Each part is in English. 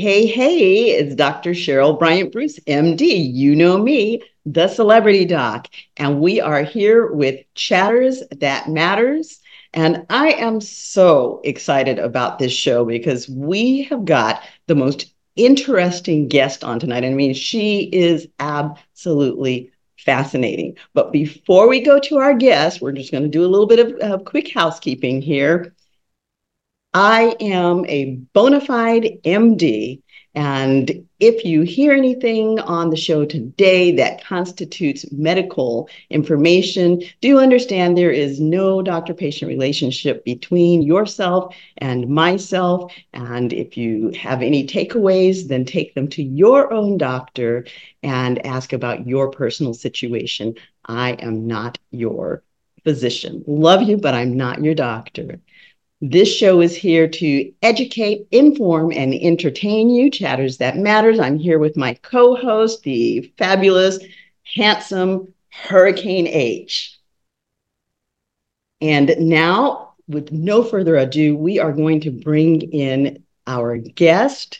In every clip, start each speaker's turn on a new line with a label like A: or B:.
A: Hey, hey, it's Dr. Cheryl Bryant Bruce, MD. You know me, the celebrity doc. And we are here with Chatters That Matters. And I am so excited about this show because we have got the most interesting guest on tonight. And I mean, she is absolutely fascinating. But before we go to our guest, we're just going to do a little bit of uh, quick housekeeping here. I am a bona fide MD. And if you hear anything on the show today that constitutes medical information, do understand there is no doctor patient relationship between yourself and myself. And if you have any takeaways, then take them to your own doctor and ask about your personal situation. I am not your physician. Love you, but I'm not your doctor. This show is here to educate, inform, and entertain you. Chatters That Matters. I'm here with my co host, the fabulous, handsome Hurricane H. And now, with no further ado, we are going to bring in our guest.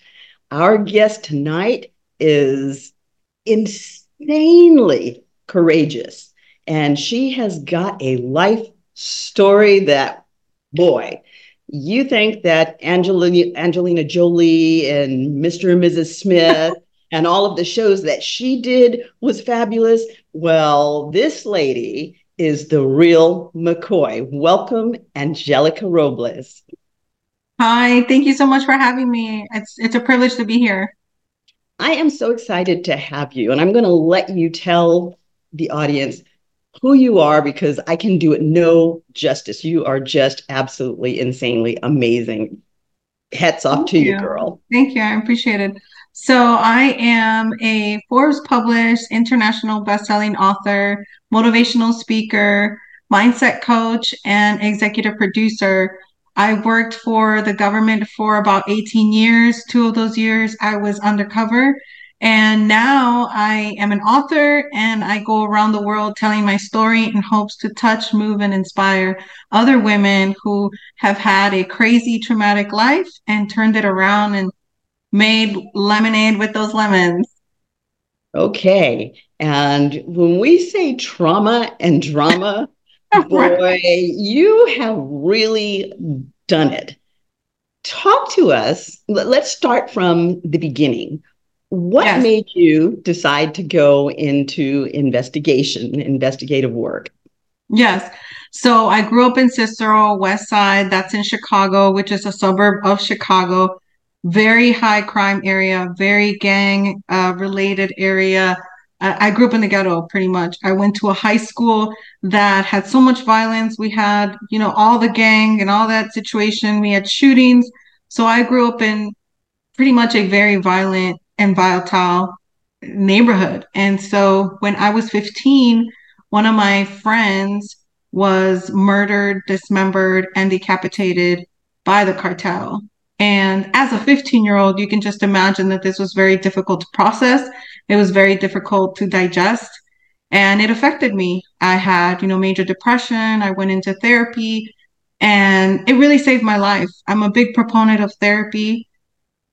A: Our guest tonight is insanely courageous, and she has got a life story that, boy, you think that Angelina, Angelina Jolie and Mr. and Mrs. Smith and all of the shows that she did was fabulous. Well, this lady is the real McCoy. Welcome, Angelica Robles.
B: Hi, thank you so much for having me. It's it's a privilege to be here.
A: I am so excited to have you, and I'm going to let you tell the audience who you are because I can do it no justice. You are just absolutely insanely amazing. Hats off Thank to you. you, girl.
B: Thank you. I appreciate it. So, I am a Forbes published international best-selling author, motivational speaker, mindset coach, and executive producer. I worked for the government for about 18 years. Two of those years I was undercover and now I am an author and I go around the world telling my story in hopes to touch, move, and inspire other women who have had a crazy traumatic life and turned it around and made lemonade with those lemons.
A: Okay. And when we say trauma and drama, boy, you have really done it. Talk to us. Let's start from the beginning what yes. made you decide to go into investigation, investigative work?
B: Yes. So I grew up in Cicero, West Side. That's in Chicago, which is a suburb of Chicago. Very high crime area, very gang uh, related area. I, I grew up in the ghetto pretty much. I went to a high school that had so much violence. We had, you know, all the gang and all that situation. We had shootings. So I grew up in pretty much a very violent and volatile neighborhood. And so when I was 15, one of my friends was murdered, dismembered, and decapitated by the cartel. And as a 15 year old, you can just imagine that this was very difficult to process. It was very difficult to digest. And it affected me. I had, you know, major depression. I went into therapy and it really saved my life. I'm a big proponent of therapy.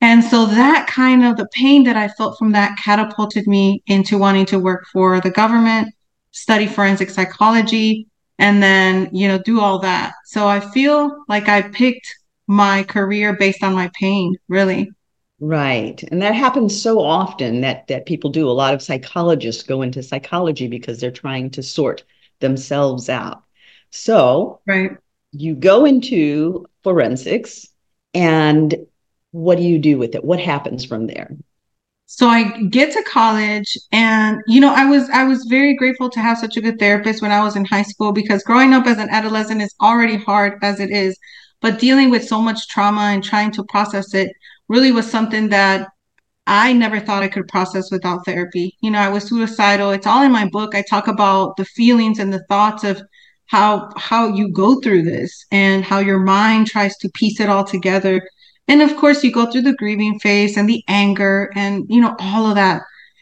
B: And so that kind of the pain that I felt from that catapulted me into wanting to work for the government, study forensic psychology, and then, you know, do all that. So I feel like I picked my career based on my pain, really.
A: Right. And that happens so often that that people do. A lot of psychologists go into psychology because they're trying to sort themselves out. So,
B: right.
A: You go into forensics and what do you do with it? What happens from there?
B: So I get to college and you know I was I was very grateful to have such a good therapist when I was in high school because growing up as an adolescent is already hard as it is but dealing with so much trauma and trying to process it really was something that I never thought I could process without therapy. You know, I was suicidal. It's all in my book. I talk about the feelings and the thoughts of how how you go through this and how your mind tries to piece it all together and of course, you go through the grieving phase and the anger and, you know, all of that.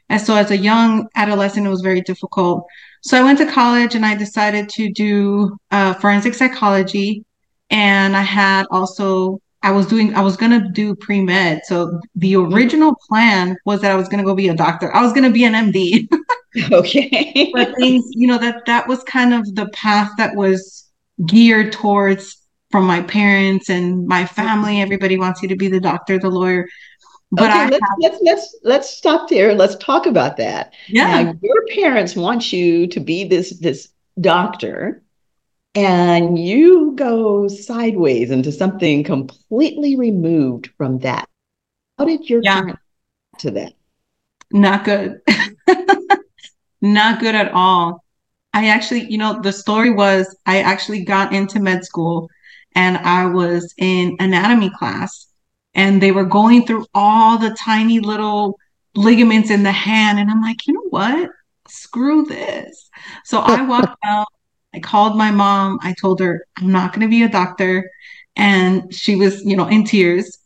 B: And so as a young adolescent, it was very difficult. So I went to college and I decided to do uh, forensic psychology. And I had also I was doing, I was gonna do pre med. So the original plan was that I was gonna go be a doctor. I was gonna be an MD.
A: okay.
B: but things, you know, that that was kind of the path that was geared towards from my parents and my family. Everybody wants you to be the doctor, the lawyer.
A: But okay, let's, have, let's let's let's stop there. Let's talk about that.
B: Yeah,
A: now, your parents want you to be this this doctor, and you go sideways into something completely removed from that. How did your yeah. parents to that?
B: Not good. Not good at all. I actually, you know, the story was I actually got into med school and I was in anatomy class and they were going through all the tiny little ligaments in the hand. And I'm like, you know what? Screw this. So I walked out. I called my mom. I told her, I'm not going to be a doctor. And she was, you know, in tears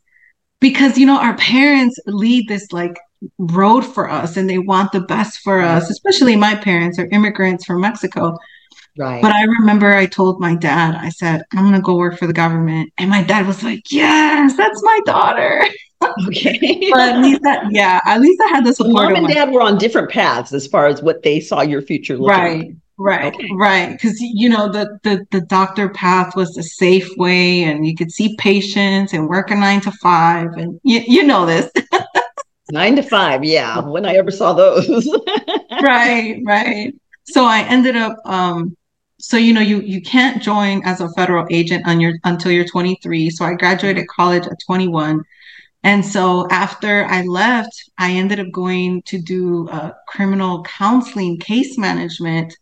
B: because, you know, our parents lead this like road for us and they want the best for us, especially my parents are immigrants from Mexico.
A: Right.
B: But I remember I told my dad, I said, I'm going to go work for the government. And my dad was like, Yes, that's my daughter.
A: Okay.
B: but at least that, yeah, at least I had the support.
A: mom and dad were on different paths as far as what they saw your future looking
B: right. Like. Right, okay. right. Because you know the, the the doctor path was the safe way, and you could see patients and work a nine to five, and you you know this.
A: nine to five, yeah. When I ever saw those.
B: right, right. So I ended up um, so you know you you can't join as a federal agent on your until you're 23 so i graduated college at 21 and so after i left i ended up going to do uh, criminal counseling case management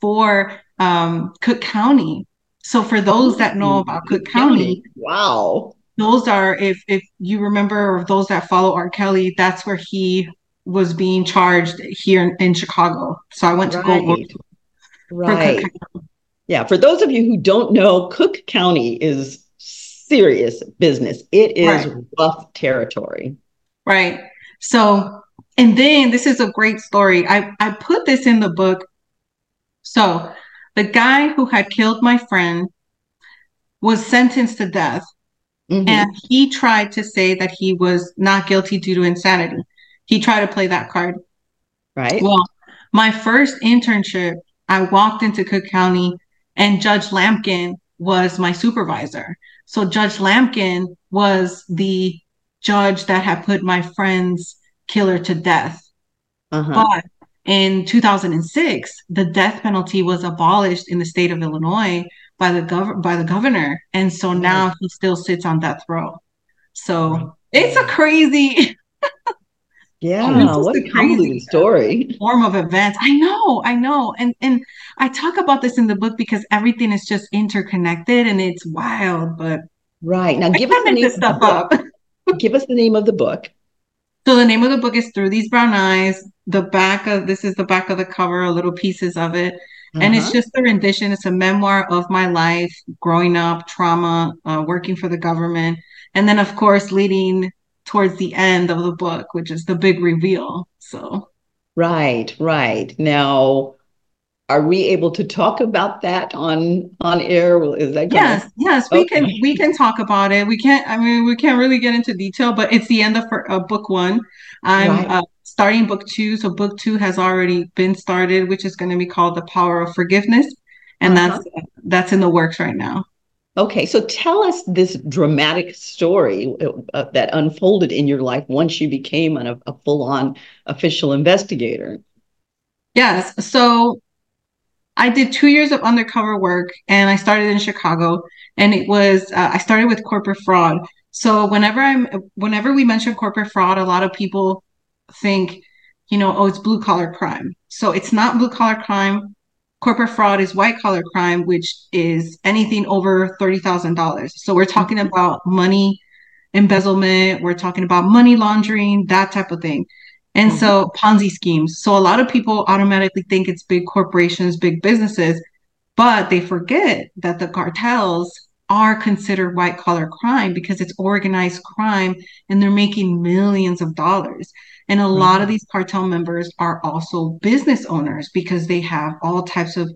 B: for um, cook county. So for those that know about cook county.
A: Wow.
B: those are if if you remember or those that follow r. Kelly that's where he was being charged here in, in chicago. So i went to right. go work
A: Right. Yeah. For those of you who don't know, Cook County is serious business. It is right. rough territory.
B: Right. So, and then this is a great story. I, I put this in the book. So, the guy who had killed my friend was sentenced to death. Mm-hmm. And he tried to say that he was not guilty due to insanity. He tried to play that card.
A: Right.
B: Well, my first internship I walked into Cook County and Judge Lampkin was my supervisor. So Judge Lampkin was the judge that had put my friend's killer to death. Uh-huh. But in 2006, the death penalty was abolished in the state of Illinois by the gov- by the governor, and so now he still sits on death row. So it's a crazy
A: Yeah, what a crazy story.
B: Form of events. I know, I know. And and I talk about this in the book because everything is just interconnected and it's wild, but
A: right. Now give us the name stuff up. give us the name of the book.
B: So the name of the book is Through These Brown Eyes. The back of this is the back of the cover, a little pieces of it. Uh-huh. And it's uh-huh. just a rendition. It's a memoir of my life, growing up, trauma, uh, working for the government, and then of course leading towards the end of the book, which is the big reveal. So,
A: right, right. Now, are we able to talk about that on on air? Is that
B: yes, of... yes, we okay. can we can talk about it. We can't. I mean, we can't really get into detail, but it's the end of uh, book one. I'm right. uh, starting book two, so book two has already been started, which is going to be called "The Power of Forgiveness," and uh-huh. that's that's in the works right now.
A: Okay, so tell us this dramatic story uh, that unfolded in your life once you became an, a full on official investigator.
B: Yes. So I did two years of undercover work and I started in Chicago. And it was, uh, I started with corporate fraud. So whenever I'm, whenever we mention corporate fraud, a lot of people think, you know, oh, it's blue collar crime. So it's not blue collar crime corporate fraud is white collar crime, which is anything over $30,000. So we're talking mm-hmm. about money embezzlement, we're talking about money laundering, that type of thing. And mm-hmm. so Ponzi schemes. So a lot of people automatically think it's big corporations, big businesses, but they forget that the cartels are considered white collar crime because it's organized crime and they're making millions of dollars. And a mm-hmm. lot of these cartel members are also business owners because they have all types of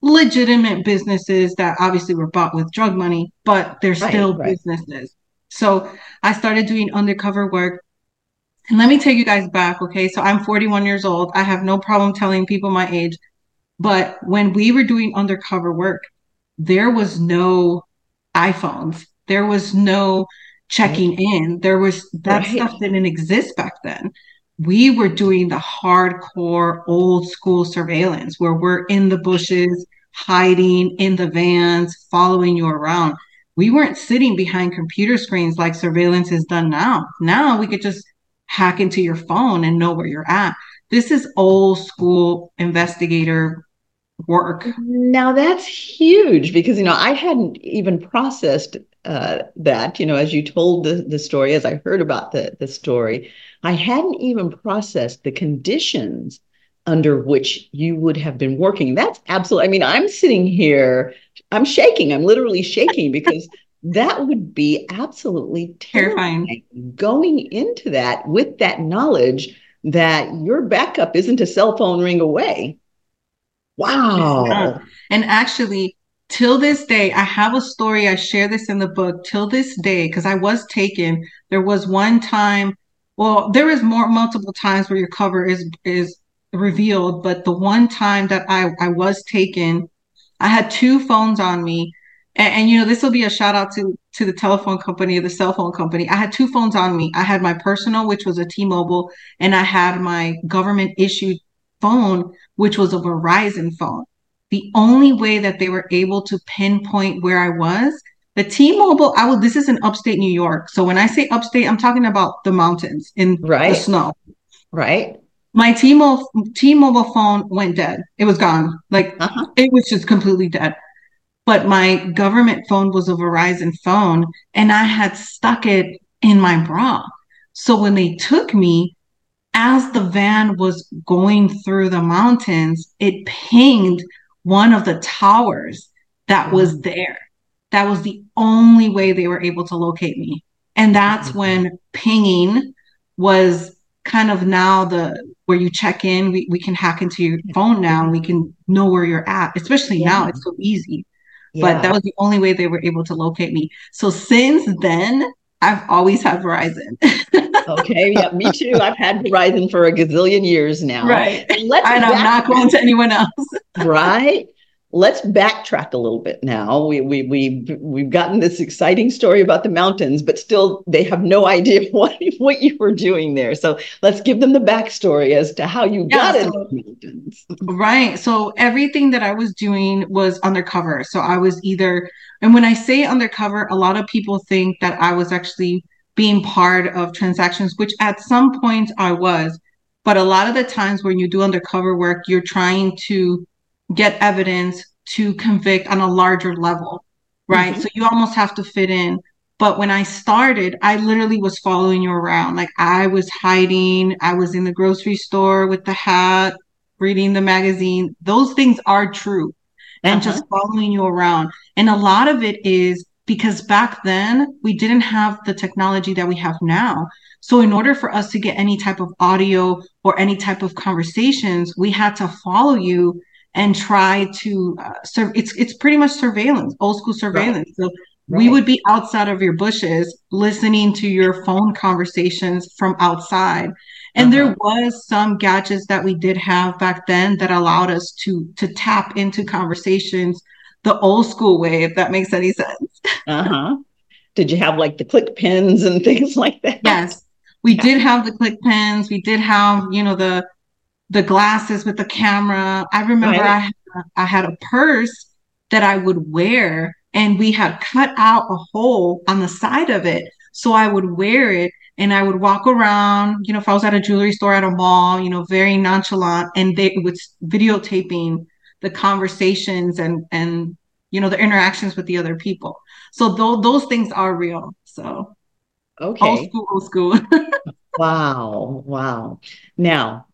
B: legitimate businesses that obviously were bought with drug money, but they're right, still right. businesses. So I started doing undercover work. And let me take you guys back, okay? So I'm 41 years old. I have no problem telling people my age. But when we were doing undercover work, there was no iPhones. There was no checking right. in. There was that right. stuff didn't exist back then. We were doing the hardcore old school surveillance where we're in the bushes, hiding in the vans, following you around. We weren't sitting behind computer screens like surveillance is done now. Now we could just hack into your phone and know where you're at. This is old school investigator work.
A: Now that's huge because you know I hadn't even processed uh, that. You know, as you told the, the story, as I heard about the the story, I hadn't even processed the conditions under which you would have been working. That's absolutely. I mean, I'm sitting here, I'm shaking. I'm literally shaking because. that would be absolutely terrifying. terrifying. Going into that with that knowledge that your backup isn't a cell phone ring away. Wow.
B: And actually, till this day, I have a story. I share this in the book. Till this day, because I was taken, there was one time. Well, there is more multiple times where your cover is is revealed, but the one time that I I was taken, I had two phones on me, and, and you know this will be a shout out to to the telephone company, the cell phone company. I had two phones on me. I had my personal, which was a T-Mobile, and I had my government issued phone, which was a Verizon phone. The only way that they were able to pinpoint where I was, the T-Mobile, I will, this is in upstate New York. So when I say upstate, I'm talking about the mountains in right. the snow.
A: Right.
B: My T-Mobile, T-Mobile phone went dead. It was gone. Like uh-huh. it was just completely dead. But my government phone was a Verizon phone and I had stuck it in my bra. So when they took me, as the van was going through the mountains, it pinged one of the towers that was there. That was the only way they were able to locate me. And that's mm-hmm. when pinging was kind of now the where you check in, we, we can hack into your phone now and we can know where you're at, especially yeah. now. It's so easy. Yeah. But that was the only way they were able to locate me. So since then, I've always had Verizon.
A: okay, yeah, me too. I've had Verizon for a gazillion years now.
B: Right. Let's and I'm not going to anyone else.
A: right. Let's backtrack a little bit now. We we we we've gotten this exciting story about the mountains, but still they have no idea what what you were doing there. So let's give them the backstory as to how you yeah, got so, into the mountains.
B: Right. So everything that I was doing was undercover. So I was either and when I say undercover, a lot of people think that I was actually being part of transactions, which at some point I was. But a lot of the times when you do undercover work, you're trying to get evidence to convict on a larger level, right? Mm-hmm. So you almost have to fit in. But when I started, I literally was following you around. Like I was hiding, I was in the grocery store with the hat, reading the magazine. Those things are true and uh-huh. just following you around. And a lot of it is because back then we didn't have the technology that we have now. So in order for us to get any type of audio or any type of conversations, we had to follow you and try to uh, serve. It's it's pretty much surveillance, old school surveillance. Right. So Right. we would be outside of your bushes listening to your phone conversations from outside and uh-huh. there was some gadgets that we did have back then that allowed us to to tap into conversations the old school way, if that makes any sense.
A: uh-huh. Did you have like the click pens and things like that?
B: Yes. We yeah. did have the click pens. We did have, you know, the the glasses with the camera. I remember right. I had, I had a purse that I would wear and we had cut out a hole on the side of it. So I would wear it and I would walk around, you know, if I was at a jewelry store at a mall, you know, very nonchalant, and they would videotaping the conversations and and you know the interactions with the other people. So th- those things are real. So
A: okay,
B: old school, old school.
A: wow, wow. Now,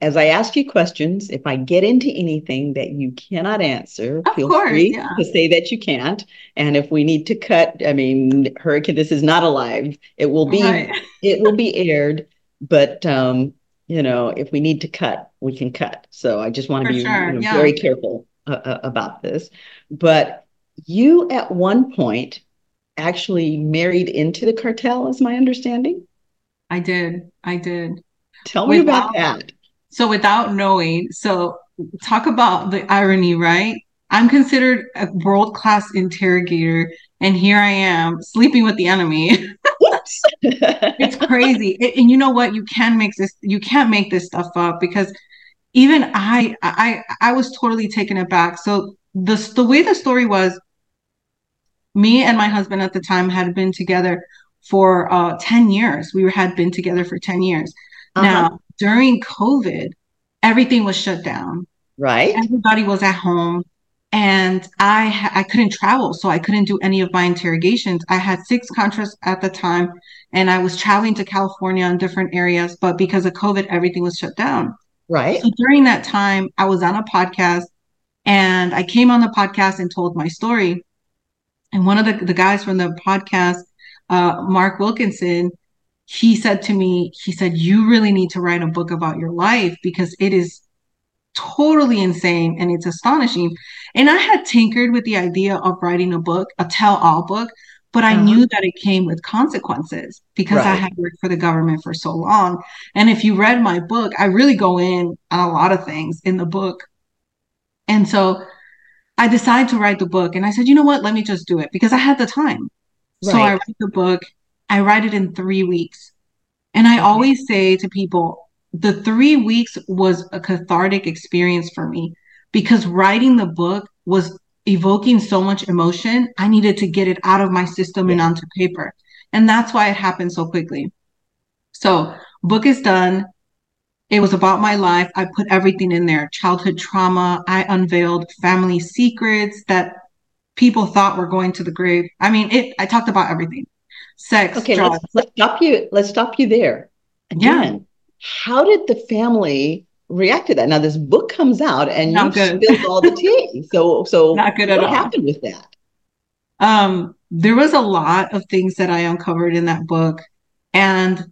A: as I ask you questions, if I get into anything that you cannot answer,
B: of
A: feel
B: course,
A: free
B: yeah.
A: to say that you can't. And if we need to cut, I mean, Hurricane, this is not alive. It will be right. it will be aired, but um, you know, if we need to cut, we can cut. So I just want to be sure. you know, yeah. very careful uh, uh, about this. But you at one point actually married into the cartel, is my understanding.
B: I did. I did.
A: Tell me without, about that.
B: So, without knowing, so talk about the irony, right? I'm considered a world class interrogator, and here I am sleeping with the enemy. it's crazy. It, and you know what? You can make this. You can't make this stuff up because even I, I, I was totally taken aback. So the the way the story was, me and my husband at the time had been together for uh, 10 years. We had been together for 10 years. Uh-huh. Now, during COVID, everything was shut down.
A: Right.
B: Everybody was at home and I I couldn't travel, so I couldn't do any of my interrogations. I had six contracts at the time, and I was traveling to California in different areas, but because of COVID, everything was shut down.
A: Right.
B: So during that time, I was on a podcast, and I came on the podcast and told my story. And one of the, the guys from the podcast, uh, Mark Wilkinson, he said to me, he said, You really need to write a book about your life because it is totally insane and it's astonishing. And I had tinkered with the idea of writing a book, a tell all book, but I uh-huh. knew that it came with consequences because right. I had worked for the government for so long. And if you read my book, I really go in on a lot of things in the book. And so I decided to write the book and I said, you know what, let me just do it because I had the time. Right. So I write the book, I write it in three weeks. And I always say to people, the three weeks was a cathartic experience for me because writing the book was evoking so much emotion. I needed to get it out of my system and onto paper. And that's why it happened so quickly. So, book is done. It was about my life. I put everything in there childhood trauma. I unveiled family secrets that people thought were going to the grave. I mean, it, I talked about everything sex.
A: Okay, let's, let's, stop you. Let's stop you there. Again, yeah. how did the family react to that? Now, this book comes out and Not you spilled all the tea. So, so
B: Not good at
A: what
B: all.
A: happened with that?
B: Um, there was a lot of things that I uncovered in that book. And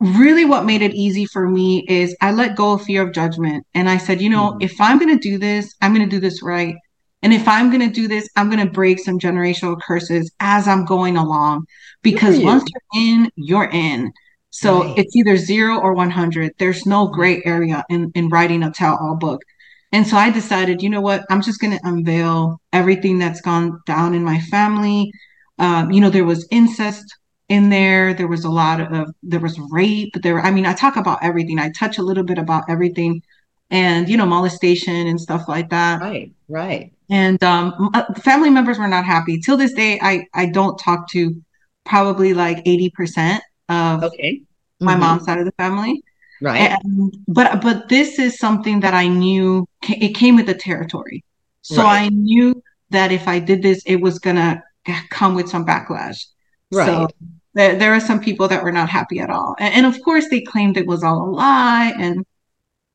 B: really what made it easy for me is I let go of fear of judgment. And I said, you know, mm-hmm. if I'm going to do this, I'm going to do this right. And if I'm going to do this, I'm going to break some generational curses as I'm going along because once you're in, you're in. So right. it's either zero or 100. There's no gray area in, in writing a tell all book. And so I decided, you know what? I'm just going to unveil everything that's gone down in my family. Um, you know, there was incest in there. There was a lot of, there was rape. There, I mean, I talk about everything. I touch a little bit about everything and, you know, molestation and stuff like that.
A: Right, right
B: and um, uh, family members were not happy. Till this day, I I don't talk to probably like eighty percent of
A: okay.
B: Mm-hmm. my mom's side of the family.
A: Right.
B: And, but but this is something that I knew it came with the territory, so right. I knew that if I did this, it was gonna come with some backlash. Right. So there, there are some people that were not happy at all, and, and of course they claimed it was all a lie, and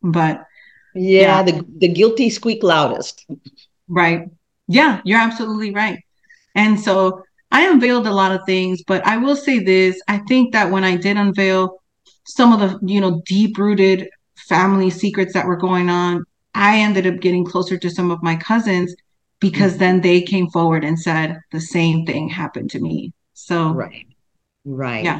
B: but
A: yeah, yeah. the the guilty squeak loudest.
B: Right. Yeah, you're absolutely right. And so I unveiled a lot of things, but I will say this I think that when I did unveil some of the, you know, deep rooted family secrets that were going on, I ended up getting closer to some of my cousins because mm-hmm. then they came forward and said the same thing happened to me. So,
A: right. Right. Yeah.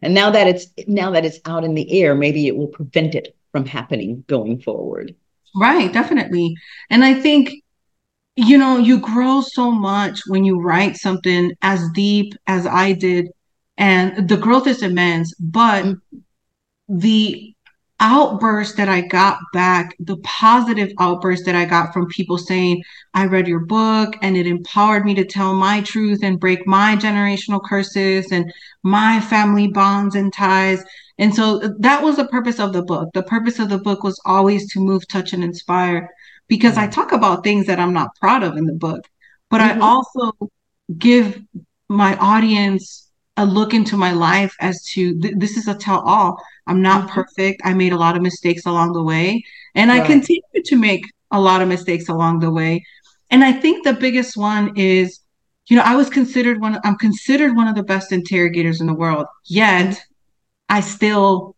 A: And now that it's now that it's out in the air, maybe it will prevent it from happening going forward.
B: Right, definitely. And I think you know, you grow so much when you write something as deep as I did, and the growth is immense. But the outburst that I got back, the positive outburst that I got from people saying, I read your book and it empowered me to tell my truth and break my generational curses and my family bonds and ties. And so uh, that was the purpose of the book. The purpose of the book was always to move, touch, and inspire because I talk about things that I'm not proud of in the book, but mm-hmm. I also give my audience a look into my life as to th- this is a tell all. I'm not mm-hmm. perfect. I made a lot of mistakes along the way, and right. I continue to make a lot of mistakes along the way. And I think the biggest one is, you know, I was considered one, I'm considered one of the best interrogators in the world, yet mm-hmm. I still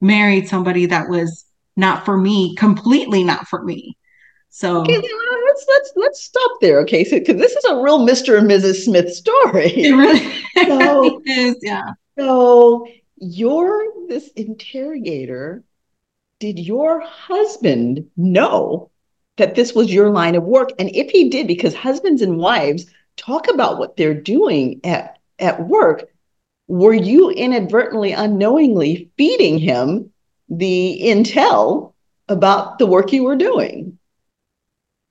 B: married somebody that was not for me, completely not for me. So
A: okay, uh, let's let's let's stop there, okay? So because this is a real Mr. and Mrs. Smith story.
B: It really, so, it is, yeah.
A: So you're this interrogator. Did your husband know that this was your line of work? And if he did, because husbands and wives talk about what they're doing at, at work, were you inadvertently, unknowingly feeding him the intel about the work you were doing?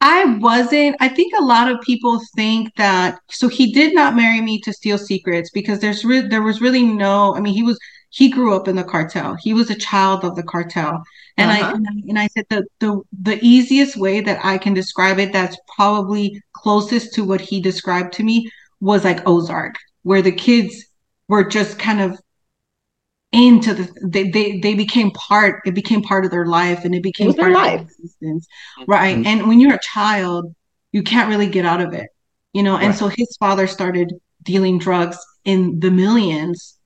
B: I wasn't. I think a lot of people think that. So he did not marry me to steal secrets because there's re- there was really no. I mean, he was he grew up in the cartel. He was a child of the cartel, and, uh-huh. I, and I and I said the the the easiest way that I can describe it that's probably closest to what he described to me was like Ozark, where the kids were just kind of into the they, they they became part it became part of their life and it became it part
A: of their
B: existence. Right. Mm-hmm. and when you're a child you can't really get out of it you know? Right. and so his father started dealing drugs in the millions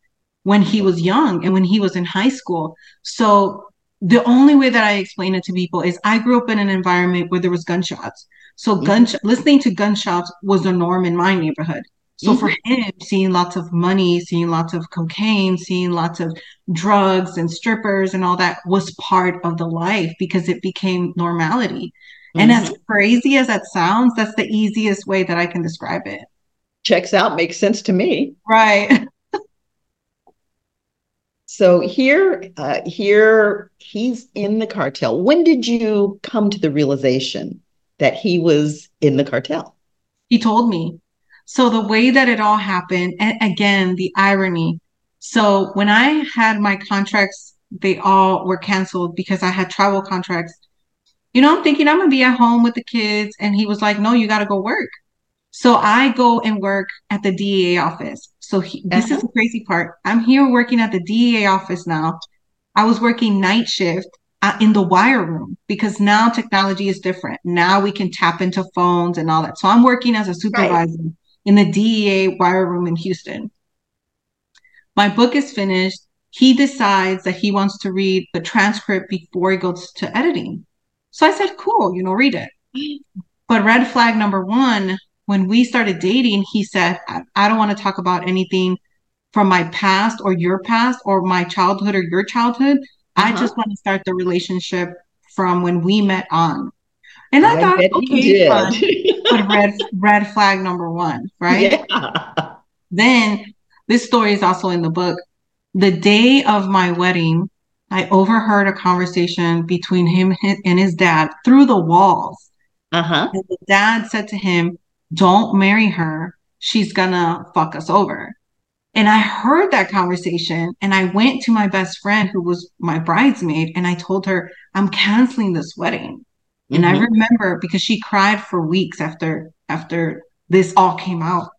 B: when he was young and when he was in high school. So the only way that i explain it to people is i grew up in an environment where there was gunshots. So mm-hmm. gun listening to gunshots was the norm in my neighborhood so mm-hmm. for him, seeing lots of money, seeing lots of cocaine, seeing lots of drugs and strippers and all that was part of the life because it became normality. Mm-hmm. And as crazy as that sounds, that's the easiest way that I can describe it.
A: Checks out, makes sense to me.
B: Right.
A: so here, uh, here he's in the cartel. When did you come to the realization that he was in the cartel?
B: He told me so the way that it all happened, and again, the irony. So when I had my contracts, they all were canceled because I had travel contracts. You know, I'm thinking I'm gonna be at home with the kids. And he was like, no, you gotta go work. So I go and work at the DEA office. So he, this uh-huh. is the crazy part. I'm here working at the DEA office now. I was working night shift uh, in the wire room because now technology is different. Now we can tap into phones and all that. So I'm working as a supervisor right in the DEA wire room in Houston. My book is finished. He decides that he wants to read the transcript before he goes to editing. So I said, cool, you know, read it. But red flag number one, when we started dating, he said, I, I don't want to talk about anything from my past or your past or my childhood or your childhood. Uh-huh. I just want to start the relationship from when we met on. And I, I thought, okay, fine. red red flag number one, right? Yeah. Then this story is also in the book. The day of my wedding, I overheard a conversation between him and his dad through the walls.
A: Uh-huh.
B: And the dad said to him, Don't marry her. She's gonna fuck us over. And I heard that conversation and I went to my best friend who was my bridesmaid and I told her, I'm canceling this wedding. And mm-hmm. I remember because she cried for weeks after after this all came out.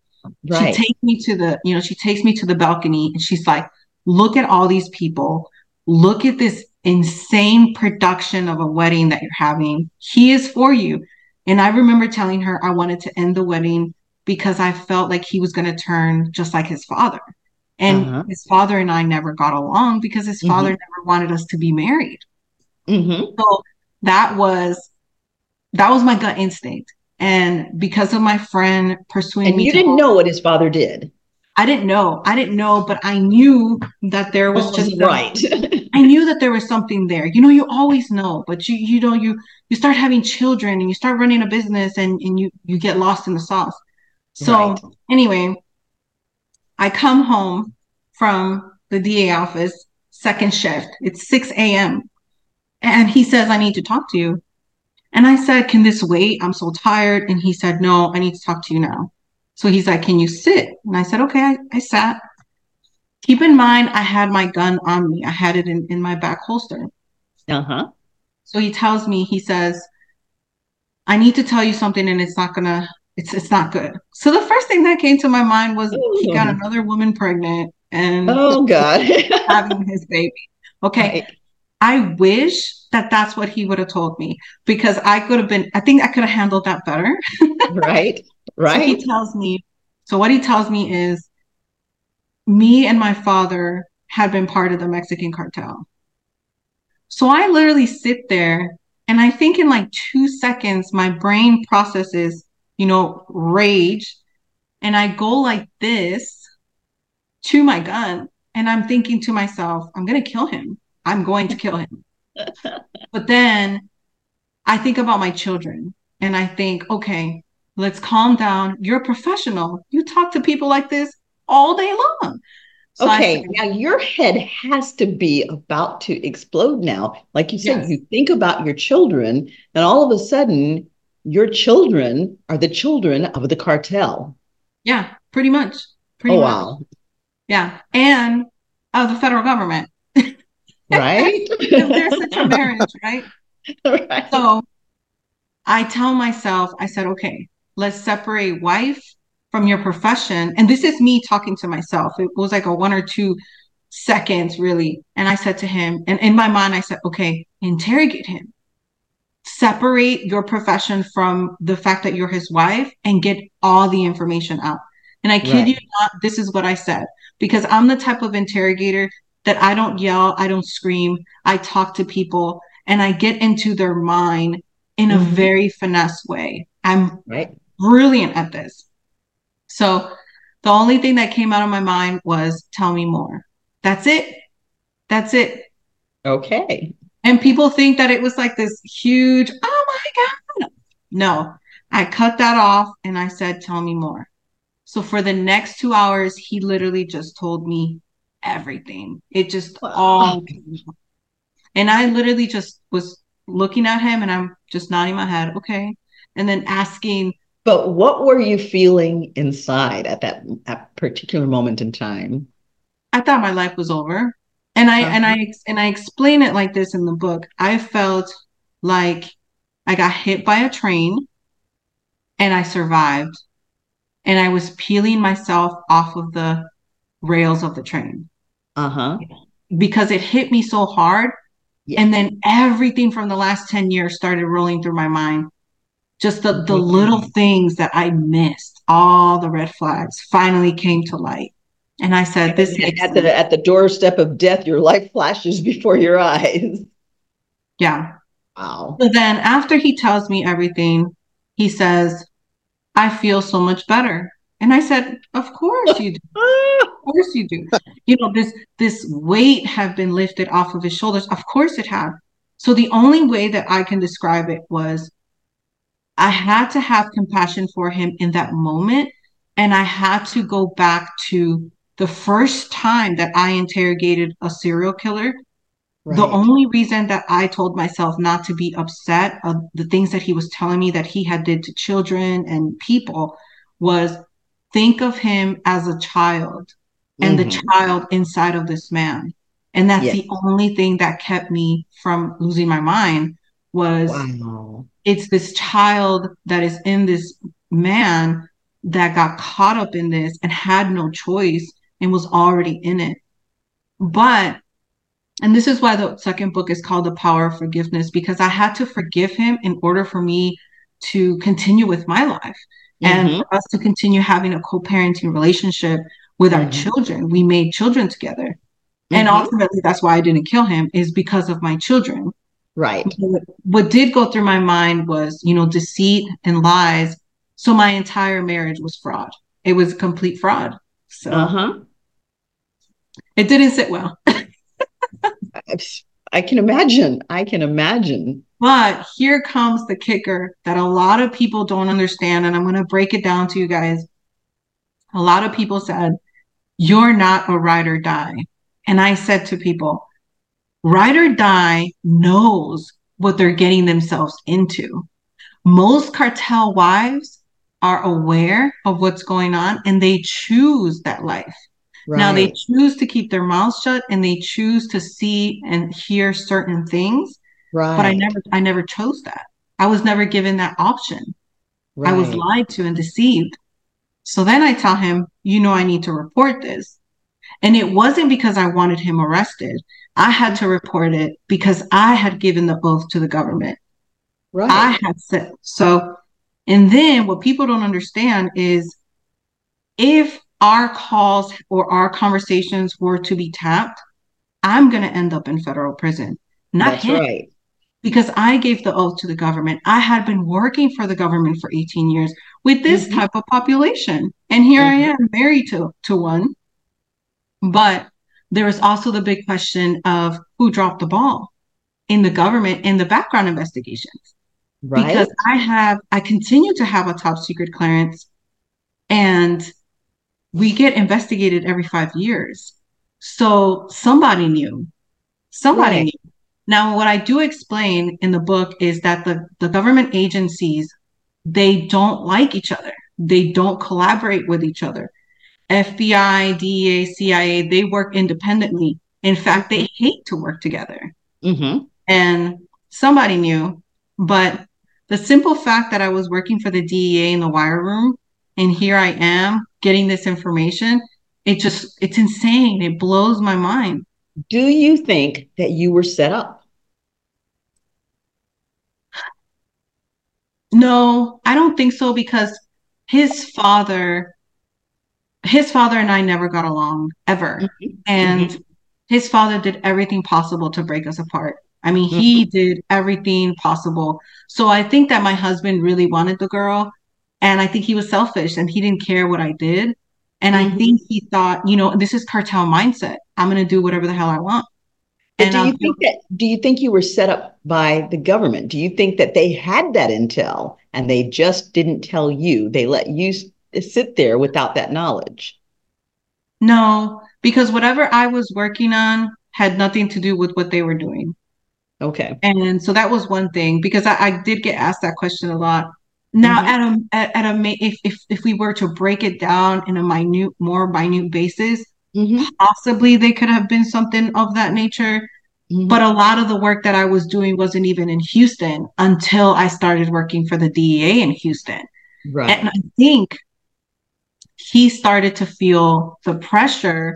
B: Right. She takes me to the, you know, she takes me to the balcony and she's like, look at all these people. Look at this insane production of a wedding that you're having. He is for you. And I remember telling her I wanted to end the wedding because I felt like he was going to turn just like his father. And uh-huh. his father and I never got along because his mm-hmm. father never wanted us to be married.
A: Mm-hmm.
B: So that was that was my gut instinct. And because of my friend pursuing
A: and
B: me,
A: you didn't know what his father did.
B: I didn't know. I didn't know, but I knew that there was just
A: right.
B: I knew that there was something there. You know, you always know, but you you know you you start having children and you start running a business and and you you get lost in the sauce. So right. anyway, I come home from the DEA office, second shift. It's 6 a.m. And he says, I need to talk to you. And I said, Can this wait? I'm so tired. And he said, No, I need to talk to you now. So he's like, Can you sit? And I said, Okay, I, I sat. Keep in mind, I had my gun on me, I had it in, in my back holster.
A: Uh huh.
B: So he tells me, He says, I need to tell you something and it's not gonna it's it's not good. So the first thing that came to my mind was Ooh. he got another woman pregnant and
A: oh god
B: having his baby. Okay. Right. I wish that that's what he would have told me because I could have been, I think I could have handled that better.
A: right. Right. So
B: he tells me, so what he tells me is me and my father had been part of the Mexican cartel. So I literally sit there And I think in like two seconds, my brain processes, you know, rage. And I go like this to my gun. And I'm thinking to myself, I'm going to kill him. I'm going to kill him. but then I think about my children and I think, okay, let's calm down. You're a professional. You talk to people like this all day long.
A: So okay, now your head has to be about to explode now. Like you said, yes. you think about your children, and all of a sudden, your children are the children of the cartel.
B: Yeah, pretty much. Pretty
A: oh,
B: much.
A: wow.
B: Yeah, and of the federal government.
A: Right?
B: There's such a marriage, right? right? So I tell myself, I said, okay, let's separate wife from your profession. And this is me talking to myself. It was like a one or two seconds, really. And I said to him, and in my mind, I said, okay, interrogate him. Separate your profession from the fact that you're his wife and get all the information out. And I kid right. you not, this is what I said because I'm the type of interrogator that I don't yell, I don't scream, I talk to people and I get into their mind in a mm-hmm. very finesse way. I'm right. brilliant at this. So the only thing that came out of my mind was tell me more. That's it. That's it.
A: Okay.
B: And people think that it was like this huge, oh my God. No, I cut that off and I said, tell me more. So for the next two hours, he literally just told me everything. It just wow. all. And I literally just was looking at him and I'm just nodding my head, okay. And then asking
A: but what were you feeling inside at that, that particular moment in time?
B: I thought my life was over. And I uh-huh. and I and I explain it like this in the book. I felt like I got hit by a train and I survived. And I was peeling myself off of the rails of the train.
A: Uh-huh.
B: Because it hit me so hard. Yeah. And then everything from the last 10 years started rolling through my mind just the, the little things that I missed, all the red flags finally came to light. And I said, "This
A: at the at the doorstep of death, your life flashes before your eyes."
B: Yeah.
A: Wow.
B: So then, after he tells me everything, he says, "I feel so much better." And I said, "Of course you do. of course you do. You know this this weight have been lifted off of his shoulders. Of course it have. So the only way that I can describe it was I had to have compassion for him in that moment. And I had to go back to the first time that I interrogated a serial killer. Right. The only reason that I told myself not to be upset of the things that he was telling me that he had did to children and people was think of him as a child and mm-hmm. the child inside of this man. And that's yes. the only thing that kept me from losing my mind was wow it's this child that is in this man that got caught up in this and had no choice and was already in it. But, and this is why the second book is called The Power of Forgiveness, because I had to forgive him in order for me to continue with my life mm-hmm. and for us to continue having a co parenting relationship with mm-hmm. our children. We made children together. Mm-hmm. And ultimately, that's why I didn't kill him, is because of my children.
A: Right.
B: What did go through my mind was, you know, deceit and lies. So my entire marriage was fraud. It was complete fraud. So
A: uh-huh.
B: it didn't sit well.
A: I can imagine. I can imagine.
B: But here comes the kicker that a lot of people don't understand. And I'm going to break it down to you guys. A lot of people said, You're not a ride or die. And I said to people, Ride or Die knows what they're getting themselves into. Most cartel wives are aware of what's going on and they choose that life. Right. Now they choose to keep their mouths shut and they choose to see and hear certain things.
A: Right.
B: But I never I never chose that. I was never given that option. Right. I was lied to and deceived. So then I tell him, you know, I need to report this. And it wasn't because I wanted him arrested. I had to report it because I had given the oath to the government. Right. I had said so. And then what people don't understand is if our calls or our conversations were to be tapped, I'm going to end up in federal prison, not
A: That's
B: him.
A: Right.
B: Because I gave the oath to the government. I had been working for the government for 18 years with this mm-hmm. type of population. And here mm-hmm. I am married to, to one. But there is also the big question of who dropped the ball in the government in the background investigations. Right. Because I have, I continue to have a top secret clearance and we get investigated every five years. So somebody knew. Somebody right. knew. Now, what I do explain in the book is that the, the government agencies, they don't like each other. They don't collaborate with each other. FBI, DEA, CIA, they work independently. In fact, they hate to work together. Mm-hmm. And somebody knew, but the simple fact that I was working for the DEA in the wire room and here I am getting this information, it just, it's insane. It blows my mind.
A: Do you think that you were set up?
B: No, I don't think so because his father his father and I never got along ever. Mm-hmm. And mm-hmm. his father did everything possible to break us apart. I mean, mm-hmm. he did everything possible. So I think that my husband really wanted the girl. And I think he was selfish and he didn't care what I did. And I mm-hmm. think he thought, you know, this is cartel mindset. I'm going to do whatever the hell I want.
A: And do you um, think that do you think you were set up by the government? Do you think that they had that intel and they just didn't tell you? They let you sit there without that knowledge?
B: No, because whatever I was working on had nothing to do with what they were doing.
A: Okay.
B: And so that was one thing because I, I did get asked that question a lot. Now, mm-hmm. at a at, a if, if if we were to break it down in a minute, more minute basis, mm-hmm. possibly they could have been something of that nature. Mm-hmm. But a lot of the work that I was doing wasn't even in Houston until I started working for the DEA in Houston. Right. And I think he started to feel the pressure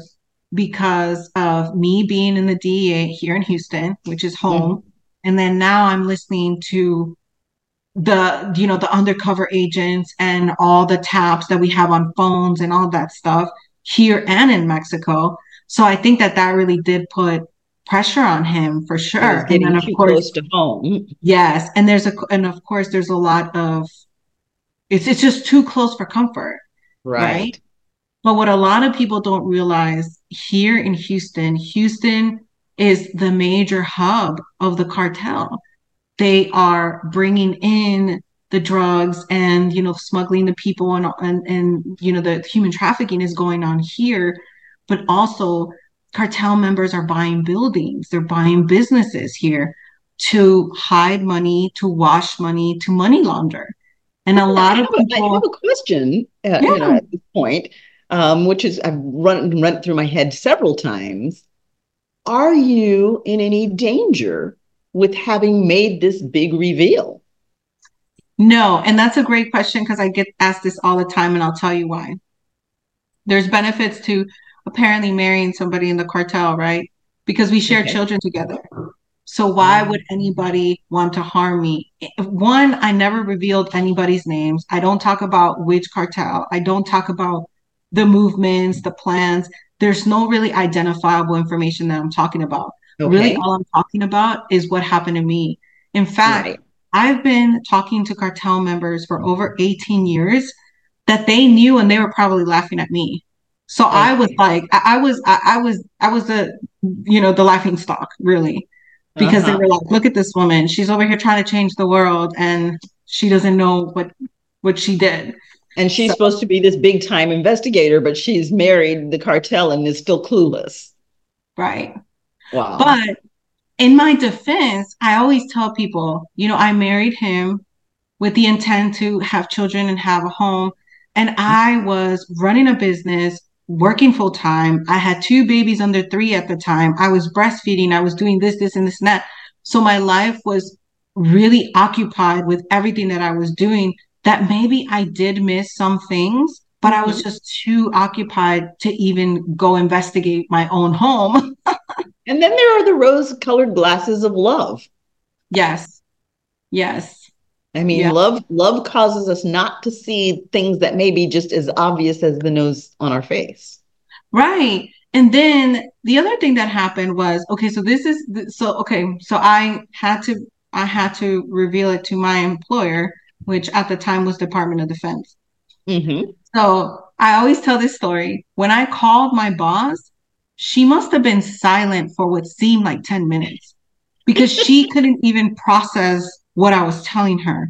B: because of me being in the DEA here in Houston, which is home. Mm-hmm. And then now I'm listening to the you know the undercover agents and all the taps that we have on phones and all that stuff here and in Mexico. So I think that that really did put pressure on him for sure.
A: And then of course, close to home.
B: Yes, and there's a and of course there's a lot of it's it's just too close for comfort. Right. right? But what a lot of people don't realize here in Houston, Houston is the major hub of the cartel. They are bringing in the drugs and you know smuggling the people and and, and you know the human trafficking is going on here but also cartel members are buying buildings they're buying businesses here to hide money to wash money to money launder and a lot of people.
A: I have a question uh, yeah. you know, at this point, um, which is I've run run through my head several times. Are you in any danger with having made this big reveal?
B: No, and that's a great question because I get asked this all the time, and I'll tell you why. There's benefits to apparently marrying somebody in the cartel, right? Because we share okay. children together. So why mm-hmm. would anybody want to harm me? One, I never revealed anybody's names. I don't talk about which cartel. I don't talk about the movements, the plans. There's no really identifiable information that I'm talking about. Okay. Really, all I'm talking about is what happened to me. In fact, right. I've been talking to cartel members for over 18 years that they knew and they were probably laughing at me. So okay. I was like, I, I was, I, I was, I was the, you know, the laughing stock, really because uh-huh. they were like, look at this woman. She's over here trying to change the world and she doesn't know what what she did.
A: And she's so, supposed to be this big time investigator, but she's married the cartel and is still clueless.
B: Right. Wow. But in my defense, I always tell people, you know, I married him with the intent to have children and have a home. And I was running a business working full time. I had two babies under three at the time. I was breastfeeding. I was doing this, this, and this and that. So my life was really occupied with everything that I was doing that maybe I did miss some things, but I was just too occupied to even go investigate my own home.
A: and then there are the rose colored glasses of love.
B: Yes. Yes.
A: I mean, yeah. love love causes us not to see things that may be just as obvious as the nose on our face.
B: Right. And then the other thing that happened was okay, so this is so okay, so I had to I had to reveal it to my employer, which at the time was Department of Defense.
A: Mm-hmm.
B: So I always tell this story. When I called my boss, she must have been silent for what seemed like 10 minutes because she couldn't even process what I was telling her.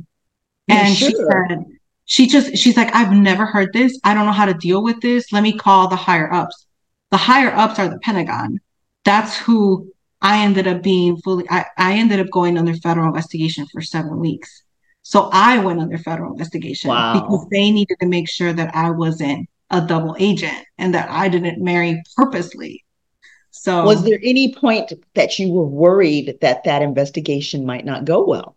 B: And sure. she said, she just, she's like, I've never heard this. I don't know how to deal with this. Let me call the higher ups. The higher ups are the Pentagon. That's who I ended up being fully, I, I ended up going under federal investigation for seven weeks. So I went under federal investigation wow. because they needed to make sure that I wasn't a double agent and that I didn't marry purposely. So,
A: was there any point that you were worried that that investigation might not go well?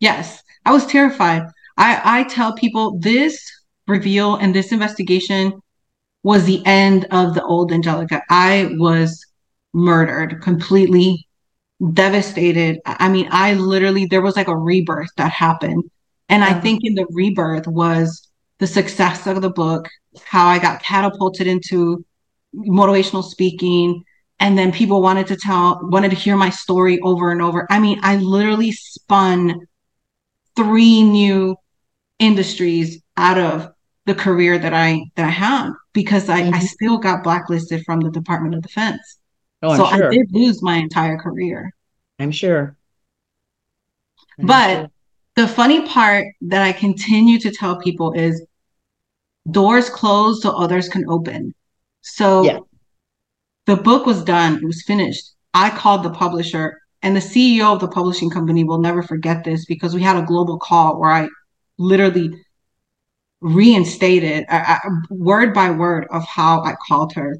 B: Yes, I was terrified. I, I tell people this reveal and this investigation was the end of the old Angelica. I was murdered, completely devastated. I mean, I literally, there was like a rebirth that happened. And I think in the rebirth was the success of the book, how I got catapulted into motivational speaking. And then people wanted to tell, wanted to hear my story over and over. I mean, I literally spun three new industries out of the career that I that I had because I, mm-hmm. I still got blacklisted from the Department of Defense. Oh, so sure. I did lose my entire career.
A: I'm sure.
B: I'm but sure. the funny part that I continue to tell people is doors closed so others can open. So yeah. the book was done, it was finished. I called the publisher, and the CEO of the publishing company will never forget this because we had a global call where I literally reinstated word by word of how I called her.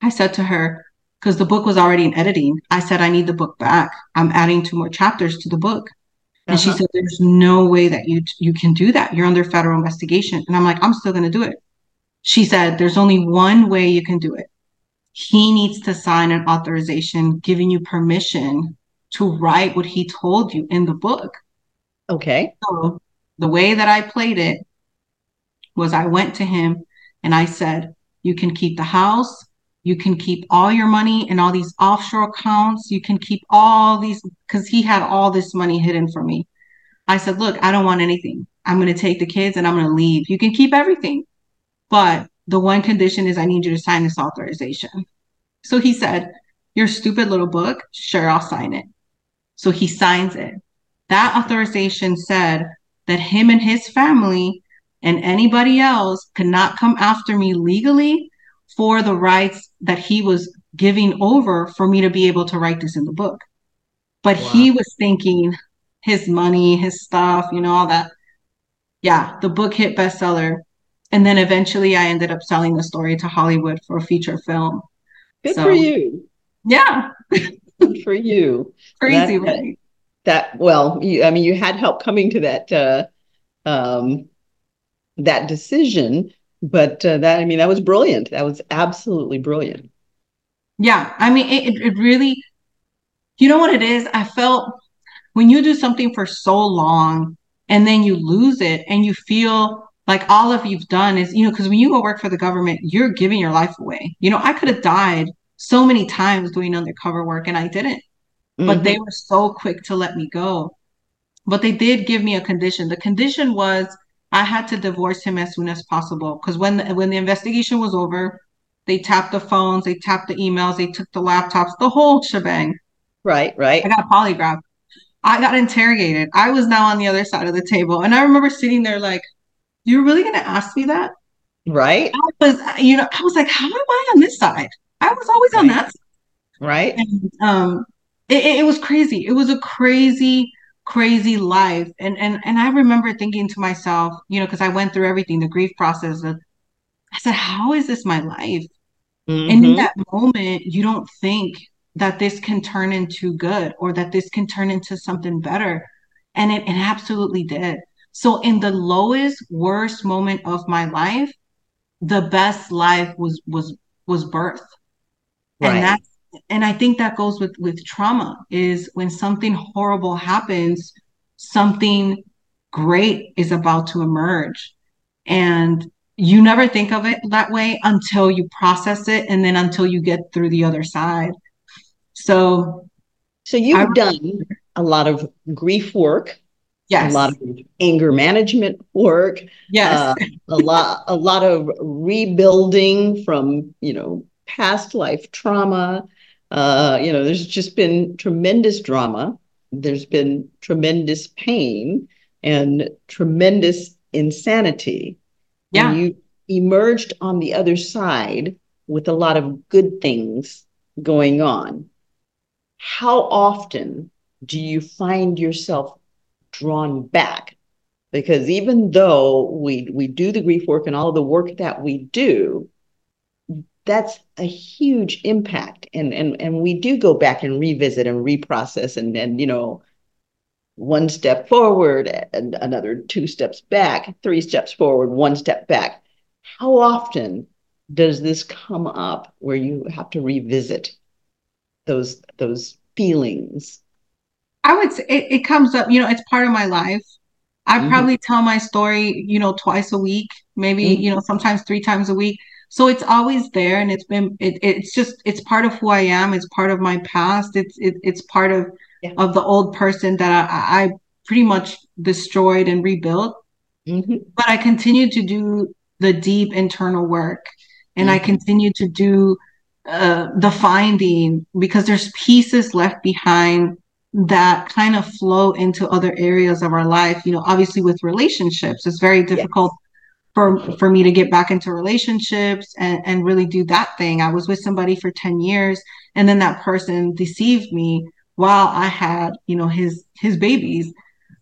B: I said to her, because the book was already in editing. I said, I need the book back. I'm adding two more chapters to the book. And uh-huh. she said, There's no way that you you can do that. You're under federal investigation. And I'm like, I'm still gonna do it. She said, There's only one way you can do it. He needs to sign an authorization giving you permission to write what he told you in the book.
A: Okay.
B: So the way that I played it was I went to him and I said, You can keep the house, you can keep all your money in all these offshore accounts. You can keep all these because he had all this money hidden from me. I said, Look, I don't want anything. I'm going to take the kids and I'm going to leave. You can keep everything. But the one condition is I need you to sign this authorization. So he said, Your stupid little book, sure, I'll sign it. So he signs it. That authorization said that him and his family and anybody else could not come after me legally for the rights that he was giving over for me to be able to write this in the book. But wow. he was thinking his money, his stuff, you know, all that. Yeah, the book hit bestseller. And then eventually I ended up selling the story to Hollywood for a feature film.
A: Good so, for you.
B: Yeah.
A: Good for you.
B: Crazy, that, right?
A: That, well, you, I mean, you had help coming to that uh um that decision but uh, that I mean that was brilliant. That was absolutely brilliant.
B: Yeah, I mean it, it really. You know what it is? I felt when you do something for so long and then you lose it and you feel like all of you've done is you know because when you go work for the government you're giving your life away you know i could have died so many times doing undercover work and i didn't mm-hmm. but they were so quick to let me go but they did give me a condition the condition was I had to divorce him as soon as possible because when the, when the investigation was over, they tapped the phones, they tapped the emails, they took the laptops, the whole shebang.
A: Right, right.
B: I got a polygraph. I got interrogated. I was now on the other side of the table, and I remember sitting there like, "You're really going to ask me that?"
A: Right.
B: I was, you know, I was like, "How am I on this side?" I was always right. on that side.
A: Right.
B: And, um, it, it was crazy. It was a crazy crazy life and and and i remember thinking to myself you know because i went through everything the grief process of, i said how is this my life mm-hmm. and in mm-hmm. that moment you don't think that this can turn into good or that this can turn into something better and it, it absolutely did so in the lowest worst moment of my life the best life was was was birth right. and that's and I think that goes with with trauma is when something horrible happens, something great is about to emerge. And you never think of it that way until you process it and then until you get through the other side. So
A: so you've I, done a lot of grief work
B: yes
A: a lot of anger management work
B: yes uh,
A: a lot a lot of rebuilding from you know past life trauma uh, you know there's just been tremendous drama. There's been tremendous pain and tremendous insanity.
B: Yeah.
A: and you emerged on the other side with a lot of good things going on. How often do you find yourself drawn back? Because even though we we do the grief work and all the work that we do that's a huge impact and and and we do go back and revisit and reprocess and and you know one step forward and another two steps back three steps forward one step back how often does this come up where you have to revisit those those feelings
B: I would say it, it comes up, you know, it's part of my life. I mm-hmm. probably tell my story, you know, twice a week, maybe, mm-hmm. you know, sometimes three times a week. So it's always there and it's been it, it's just it's part of who I am, it's part of my past, it's it, it's part of yeah. of the old person that I, I pretty much destroyed and rebuilt. Mm-hmm. But I continue to do the deep internal work and I mm-hmm. continue to do uh, the finding because there's pieces left behind that kind of flow into other areas of our life you know obviously with relationships it's very difficult yes. For for me to get back into relationships and, and really do that thing. I was with somebody for 10 years and then that person deceived me while i had you know his his babies.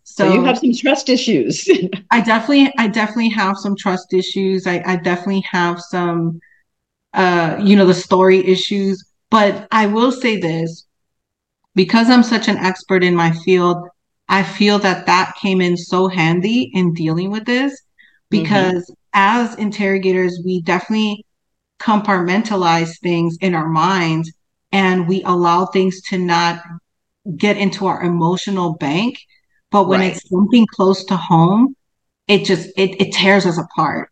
A: So, so you have some trust issues.
B: I definitely i definitely have some trust issues. I, I definitely have some uh you know the story issues. But i will say this because I'm such an expert in my field, I feel that that came in so handy in dealing with this because mm-hmm. as interrogators, we definitely compartmentalize things in our minds and we allow things to not get into our emotional bank. But when right. it's something close to home, it just it, it tears us apart.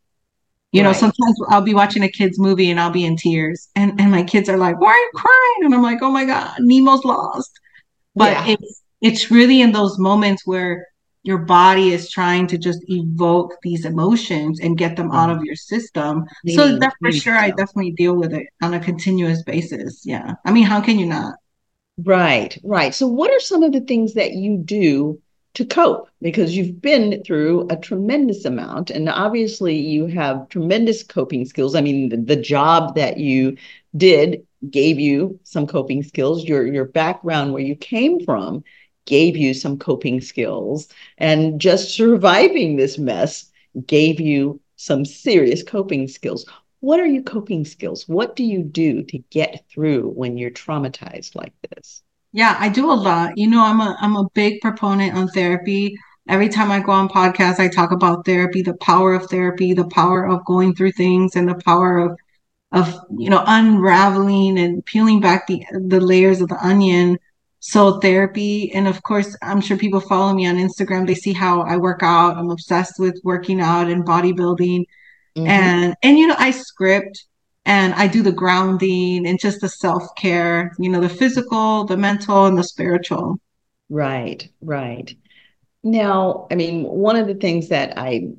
B: You right. know, sometimes I'll be watching a kid's movie and I'll be in tears, and, and my kids are like, Why are you crying? And I'm like, Oh my God, Nemo's lost. But yeah. it's it's really in those moments where your body is trying to just evoke these emotions and get them mm-hmm. out of your system. so that for sure, I definitely deal with it on a continuous basis. Yeah. I mean, how can you not?
A: Right, right. So, what are some of the things that you do to cope because you've been through a tremendous amount and obviously you have tremendous coping skills i mean the, the, job that you did gave you some coping skills your your background where you came from gave you some coping skills and just surviving this mess gave you some serious coping skills what are your coping skills what do you do to get through when you're traumatized like this
B: yeah, I do a lot. You know, I'm a I'm a big proponent on therapy. Every time I go on podcasts, I talk about therapy, the power of therapy, the power of going through things, and the power of of you know unraveling and peeling back the the layers of the onion. So therapy, and of course, I'm sure people follow me on Instagram. They see how I work out. I'm obsessed with working out and bodybuilding, mm-hmm. and and you know I script and I do the grounding and just the self care, you know, the physical, the mental, and the spiritual.
A: Right, right. Now, I mean, one of the things that I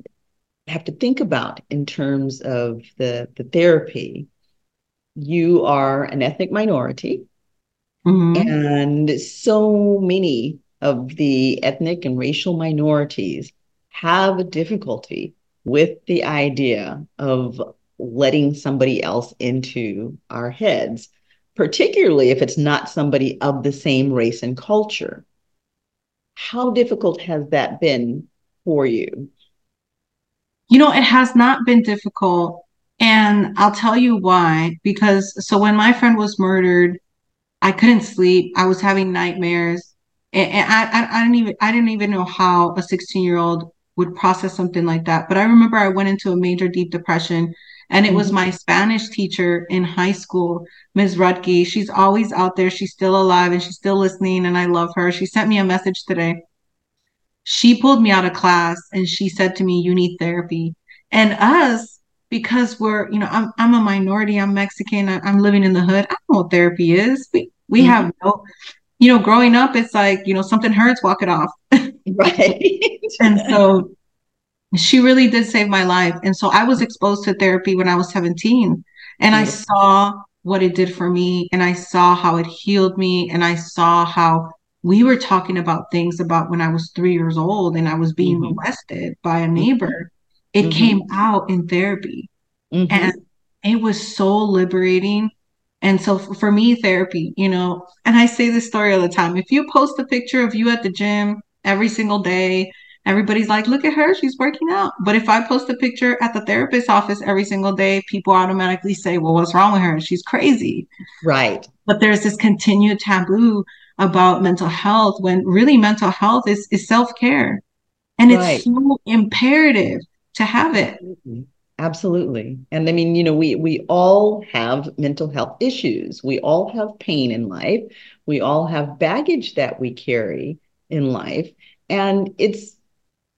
A: have to think about in terms of the, the therapy, you are an ethnic minority, mm-hmm. and so many of the ethnic and racial minorities have a difficulty with the idea of letting somebody else into our heads, particularly if it's not somebody of the same race and culture. How difficult has that been for you?
B: You know, it has not been difficult. And I'll tell you why. Because so when my friend was murdered, I couldn't sleep. I was having nightmares. And, I, I, I didn't even I didn't even know how a 16 year old would process something like that. But I remember I went into a major deep depression and it was mm-hmm. my Spanish teacher in high school, Ms. Rutke. She's always out there. She's still alive and she's still listening. And I love her. She sent me a message today. She pulled me out of class and she said to me, You need therapy. And us, because we're, you know, I'm, I'm a minority, I'm Mexican, I'm living in the hood. I don't know what therapy is. We, we mm-hmm. have no, you know, growing up, it's like, you know, something hurts, walk it off.
A: right.
B: and so she really did save my life. And so I was exposed to therapy when I was 17 and I saw what it did for me and I saw how it healed me and I saw how we were talking about things about when I was three years old and I was being mm-hmm. molested by a neighbor. It mm-hmm. came out in therapy. Mm-hmm. And it was so liberating. And so for me, therapy, you know, and I say this story all the time. If you post a picture of you at the gym every single day, everybody's like, look at her, she's working out. But if I post a picture at the therapist's office every single day, people automatically say, well, what's wrong with her? She's crazy.
A: Right.
B: But there's this continued taboo about mental health when really mental health is, is self-care. And right. it's so imperative to have it.
A: Absolutely. Absolutely. And I mean, you know, we we all have mental health issues. We all have pain in life. We all have baggage that we carry in life. And it's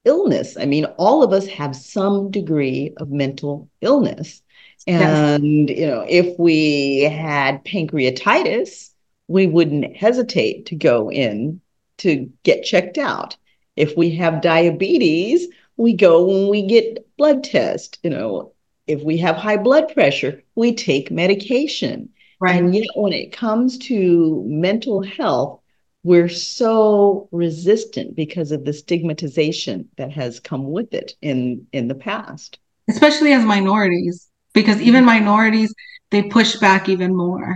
A: illness. I mean, all of us have some degree of mental illness. And, yes. you know, if we had pancreatitis, we wouldn't hesitate to go in to get checked out. If we have diabetes, we go when we get blood test. You know, if we have high blood pressure, we take medication. Right. And yet, when it comes to mental health, we're so resistant because of the stigmatization that has come with it in in the past
B: especially as minorities because even mm-hmm. minorities they push back even more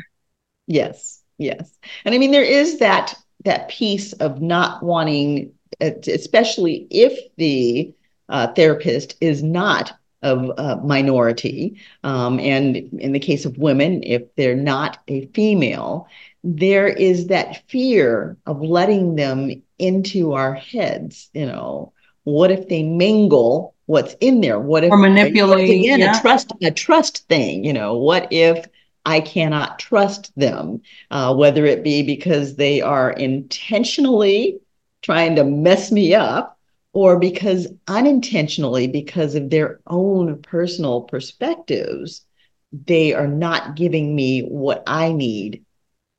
A: yes yes and i mean there is that that piece of not wanting especially if the uh, therapist is not of a minority um, and in the case of women if they're not a female there is that fear of letting them into our heads. You know, what if they mingle what's in there? What if
B: or manipulate
A: again yeah. a trust a trust thing? You know, what if I cannot trust them, uh, whether it be because they are intentionally trying to mess me up or because unintentionally, because of their own personal perspectives, they are not giving me what I need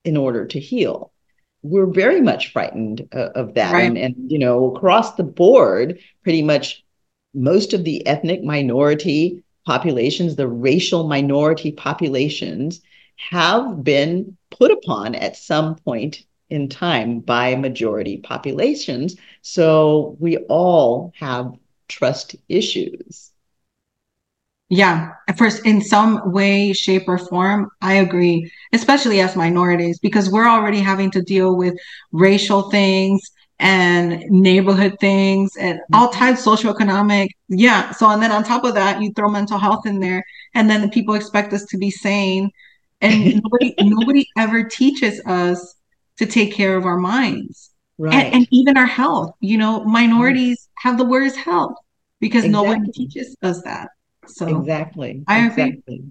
A: in order to heal. We're very much frightened uh, of that. Right. And, and, you know, across the board, pretty much most of the ethnic minority populations, the racial minority populations, have been put upon at some point in time by majority populations. So we all have trust issues.
B: Yeah, first, in some way, shape, or form, I agree, especially as minorities, because we're already having to deal with racial things and neighborhood things and all mm-hmm. types socioeconomic yeah so and then on top of that you throw mental health in there and then the people expect us to be sane and nobody nobody ever teaches us to take care of our minds right and, and even our health you know minorities mm-hmm. have the worst health because exactly. no one teaches us that so
A: exactly.
B: I
A: exactly. agree.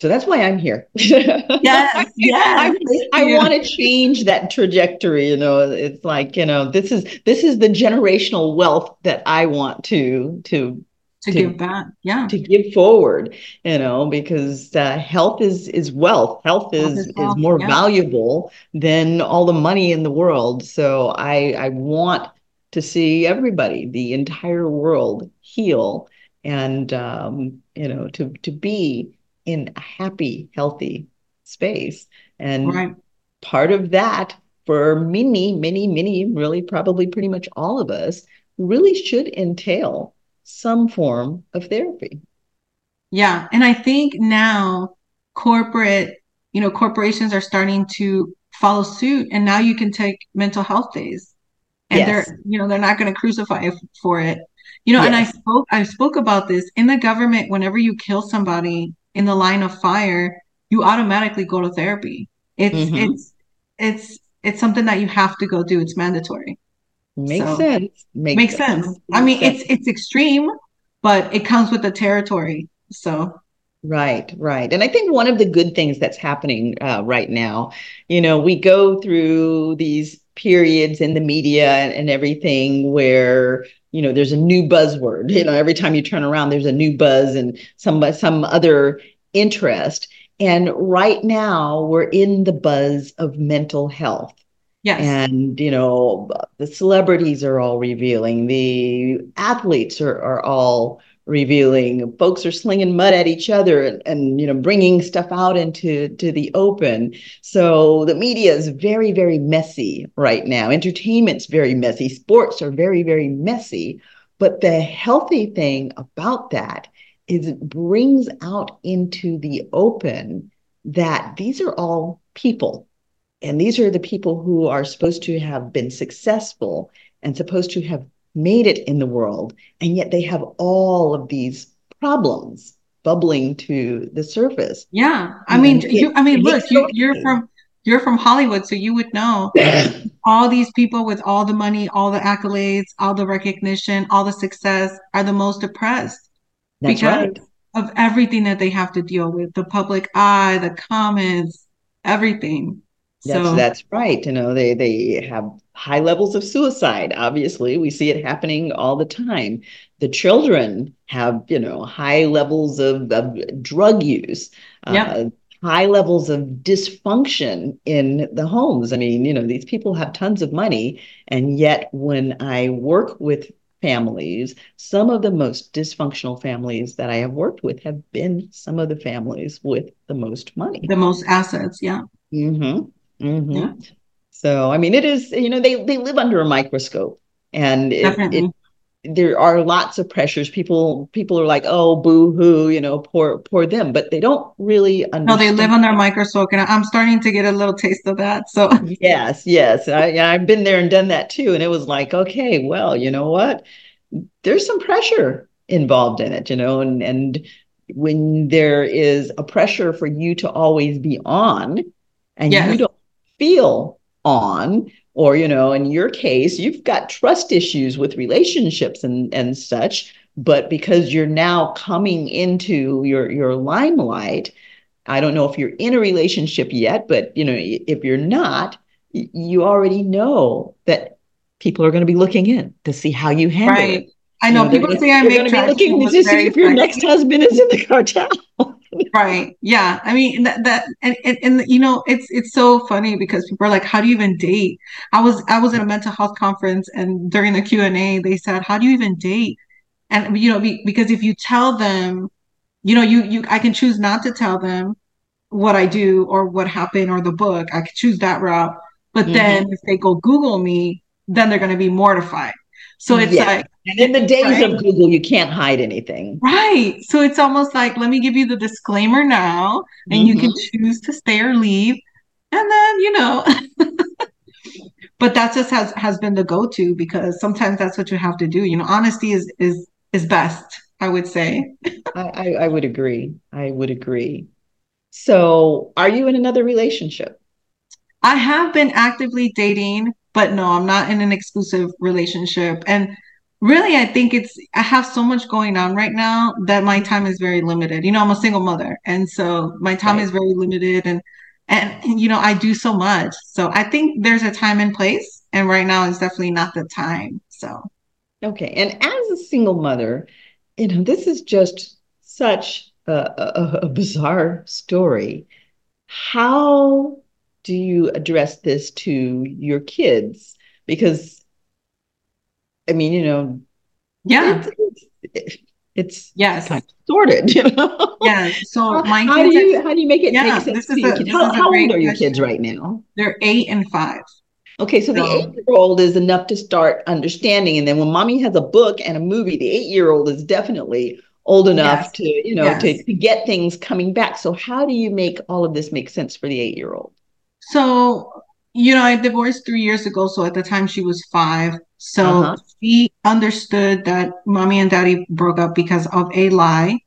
A: So that's why I'm here.
B: yes, yes.
A: I, I want to change that trajectory. You know, it's like you know, this is this is the generational wealth that I want to to
B: to, to give back. Yeah,
A: to give forward. You know, because uh, health is is wealth. Health is health is, is, more yeah. valuable than all the money in the world. So I I want to see everybody, the entire world, heal and um, you know to to be in a happy healthy space and right. part of that for many many many really probably pretty much all of us really should entail some form of therapy
B: yeah and i think now corporate you know corporations are starting to follow suit and now you can take mental health days and yes. they're you know they're not going to crucify for it you know, yes. and I spoke I spoke about this in the government whenever you kill somebody in the line of fire, you automatically go to therapy. It's mm-hmm. it's it's it's something that you have to go do. It's mandatory.
A: Makes so, sense.
B: Makes, makes sense. sense. I mean, sense. it's it's extreme, but it comes with the territory. So
A: Right, right. And I think one of the good things that's happening uh, right now, you know, we go through these periods in the media and, and everything where you know there's a new buzzword you know every time you turn around there's a new buzz and some some other interest And right now, we're in the buzz of mental health.
B: Yes.
A: And, you know, the celebrities are all revealing, the athletes are, are all revealing, folks are slinging mud at each other and, and, you know, bringing stuff out into to the open. So the media is very, very messy right now. Entertainment's very messy. Sports are very, very messy. But the healthy thing about that is it brings out into the open that these are all people and these are the people who are supposed to have been successful and supposed to have made it in the world. And yet they have all of these problems bubbling to the surface.
B: Yeah. I mean, it, you, I mean, look, you, you're from, you're from Hollywood, so you would know all these people with all the money, all the accolades, all the recognition, all the success are the most depressed
A: That's because right.
B: of everything that they have to deal with the public eye, the comments, everything.
A: That's so, that's right. You know, they they have high levels of suicide. Obviously, we see it happening all the time. The children have, you know, high levels of, of drug use.
B: Yeah. Uh,
A: high levels of dysfunction in the homes. I mean, you know, these people have tons of money. And yet, when I work with families, some of the most dysfunctional families that I have worked with have been some of the families with the most money,
B: the most assets. Yeah.
A: Mm-hmm. Mm-hmm. Yeah. So, I mean, it is, you know, they, they live under a microscope and it, it, there are lots of pressures. People, people are like, oh, boo hoo, you know, poor, poor them, but they don't really understand.
B: No, they live under a microscope and I'm starting to get a little taste of that. So
A: yes, yes. I, I've been there and done that too. And it was like, okay, well, you know what? There's some pressure involved in it, you know, and, and when there is a pressure for you to always be on and yes. you don't feel on or you know in your case you've got trust issues with relationships and and such but because you're now coming into your your limelight i don't know if you're in a relationship yet but you know if you're not you already know that people are going to be looking in to see how you handle right. it
B: I know, you know people say I make
A: be looking to see if your next husband is in the cartel.
B: Right. Yeah. I mean that that and, and and you know it's it's so funny because people are like, how do you even date? I was I was at a mental health conference and during the Q and A they said, how do you even date? And you know be, because if you tell them, you know you you I can choose not to tell them what I do or what happened or the book. I could choose that route. But mm-hmm. then if they go Google me, then they're going to be mortified. So it's yeah. like,
A: and in the days right? of Google, you can't hide anything.
B: Right. So it's almost like, let me give you the disclaimer now, and mm-hmm. you can mm-hmm. choose to stay or leave. And then, you know, but that just has has been the go-to because sometimes that's what you have to do. You know, honesty is is is best, I would say.
A: I, I, I would agree. I would agree. So are you in another relationship?
B: I have been actively dating but no, I'm not in an exclusive relationship. And really, I think it's, I have so much going on right now that my mm-hmm. time is very limited. You know, I'm a single mother. And so my time right. is very limited. And, and, you know, I do so much. So I think there's a time and place. And right now is definitely not the time. So,
A: okay. And as a single mother, you know, this is just such a, a, a bizarre story. How do you address this to your kids? Because, I mean, you know,
B: yeah,
A: it's, it's, it's
B: yes,
A: kind of sorted. You know?
B: Yeah. So my
A: how, do you how do you make it yeah, make sense to your kids? How, how old are your kids right now?
B: They're eight and five.
A: Okay, so, so the eight year old is enough to start understanding, and then when mommy has a book and a movie, the eight year old is definitely old enough yes. to you know yes. to, to get things coming back. So how do you make all of this make sense for the eight year old?
B: So, you know, I divorced three years ago. So at the time she was five. So uh-huh. she understood that mommy and daddy broke up because of a lie.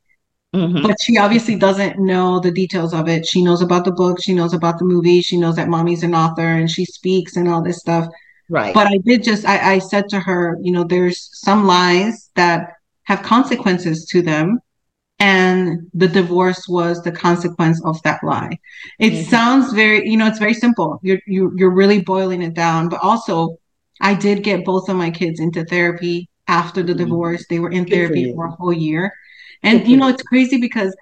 B: Mm-hmm. But she obviously doesn't know the details of it. She knows about the book, she knows about the movie, she knows that mommy's an author and she speaks and all this stuff.
A: Right.
B: But I did just I, I said to her, you know, there's some lies that have consequences to them and the divorce was the consequence of that lie. It mm-hmm. sounds very, you know, it's very simple. You're you, you're really boiling it down, but also I did get both of my kids into therapy after the mm-hmm. divorce. They were in Good therapy for, for, a whole year. And you know, it's crazy because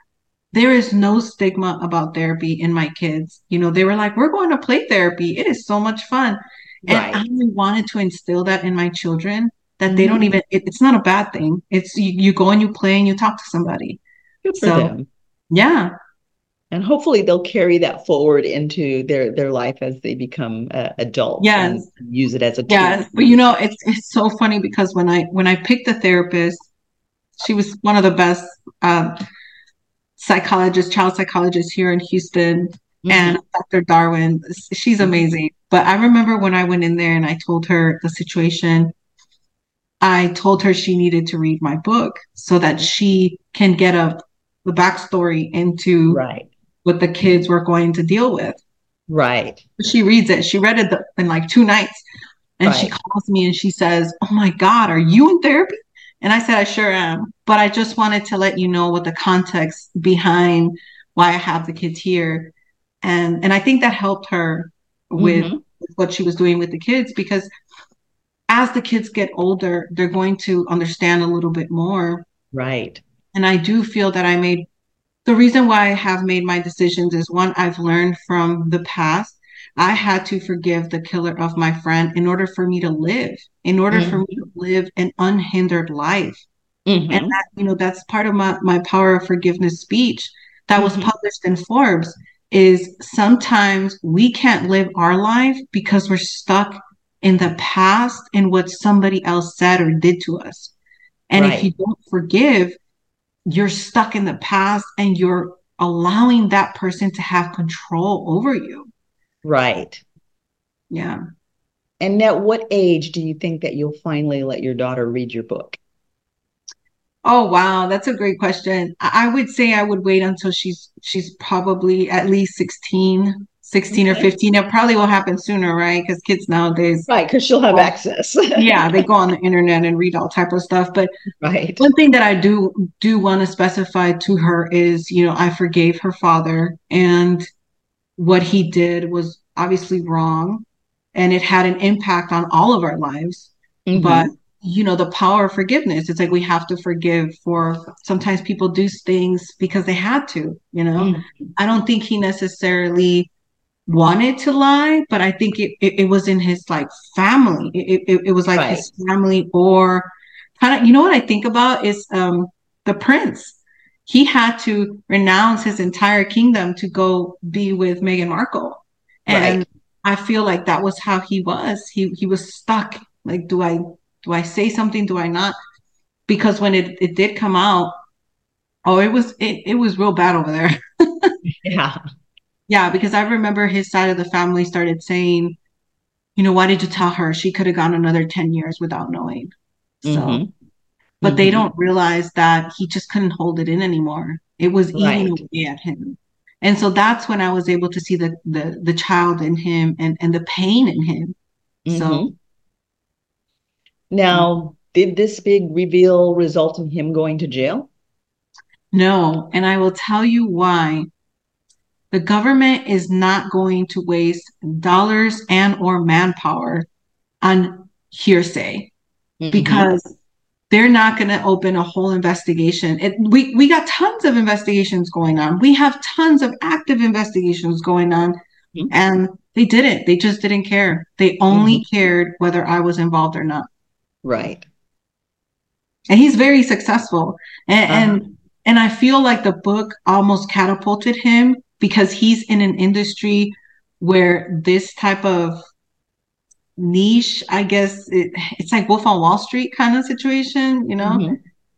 B: there is no stigma about therapy in my kids. You know, they were like, we're going to play therapy. It is so much fun. And right. I wanted to instill that in my children that mm-hmm. they don't mm-hmm. even, it, it's not a bad thing. It's you, you, go and you play and you talk to somebody.
A: Good for so, them.
B: Yeah.
A: And hopefully they'll carry that forward into their their life as they become uh, adults.
B: Yes.
A: use it as a tool.
B: Yeah. But you know, it's it's so funny because when I when I picked the therapist, she was one of the best um, psychologists, child psychologists here in Houston. Mm-hmm. And Dr. Darwin, she's mm-hmm. amazing. But I remember when I went in there and I told her the situation, I told her she needed to read my book so that she can get a the backstory into
A: right.
B: what the kids were going to deal with.
A: Right.
B: She reads it. She read it in like two nights. And right. she calls me and she says, Oh my God, are you in therapy? And I said, I sure am. But I just wanted to let you know what the context behind why I have the kids here. And and I think that helped her with, mm-hmm. with what she was doing with the kids because as the kids get older, they're going to understand a little bit more.
A: Right.
B: And I do feel that I made the reason why I have made my decisions is one, I've learned from the past. I had to forgive the killer of my friend in order for me to live, in order mm-hmm. for me to live an unhindered life. Mm-hmm. And that, you know, that's part of my, my power of forgiveness speech that mm-hmm. was published in Forbes is sometimes we can't live our life because we're stuck in the past in what somebody else said or did to us. And right. if you don't forgive, you're stuck in the past and you're allowing that person to have control over you.
A: Right.
B: Yeah.
A: And at what age do you think that you'll finally let your daughter read your book?
B: Oh wow, that's a great question. I would say I would wait until she's she's probably at least 16, 16 okay. or 15. It probably will happen sooner, right? Because kids nowadays
A: Right, because she'll have well, access.
B: yeah, they go on the internet and read all type of stuff. But
A: right.
B: one thing that I do do want to specify to her is, you know, I forgave her father and what he did was obviously wrong and it had an impact on all of our lives. Mm-hmm. But you know, the power of forgiveness. It's like we have to forgive for sometimes people do things because they had to, you know. Mm-hmm. I don't think he necessarily wanted to lie, but I think it, it, it was in his like family. It, it, it was like right. his family or kind of, you know what I think about is um the prince he had to renounce his entire kingdom to go be with Meghan Markle. And right. I feel like that was how he was. He he was stuck. Like, do I do I say something? Do I not? Because when it, it did come out, oh, it was it, it was real bad over there.
A: yeah.
B: Yeah, because I remember his side of the family started saying, you know, why did you tell her? She could have gone another 10 years without knowing. So mm-hmm but mm-hmm. they don't realize that he just couldn't hold it in anymore. It was eating away at him. And so that's when I was able to see the the the child in him and and the pain in him. Mm-hmm. So
A: now, did this big reveal result in him going to jail?
B: No, and I will tell you why. The government is not going to waste dollars and or manpower on hearsay mm-hmm. because they're not going to open a whole investigation. It, we we got tons of investigations going on. We have tons of active investigations going on, mm-hmm. and they didn't. They just didn't care. They only mm-hmm. cared whether I was involved or not.
A: Right.
B: And he's very successful, and uh-huh. and and I feel like the book almost catapulted him because he's in an industry where this type of niche, I guess it, it's like Wolf on Wall Street kind of situation, you know? Mm-hmm.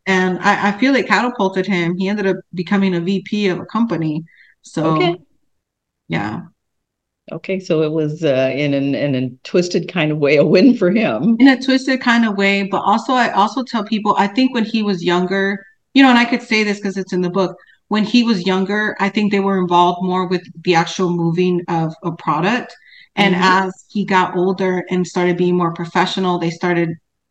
B: And I, I, feel it catapulted him. He ended up becoming a VP of a company. So, okay. yeah.
A: Okay, so it was uh, in, an, in a twisted kind of way a win for him.
B: In a twisted kind of way, but also I also tell people I think when he was younger, you know, and I could say this because it's in the book. When he was younger, I think they were involved more with the actual moving of a product and mm-hmm. as he got older and started being more professional, they started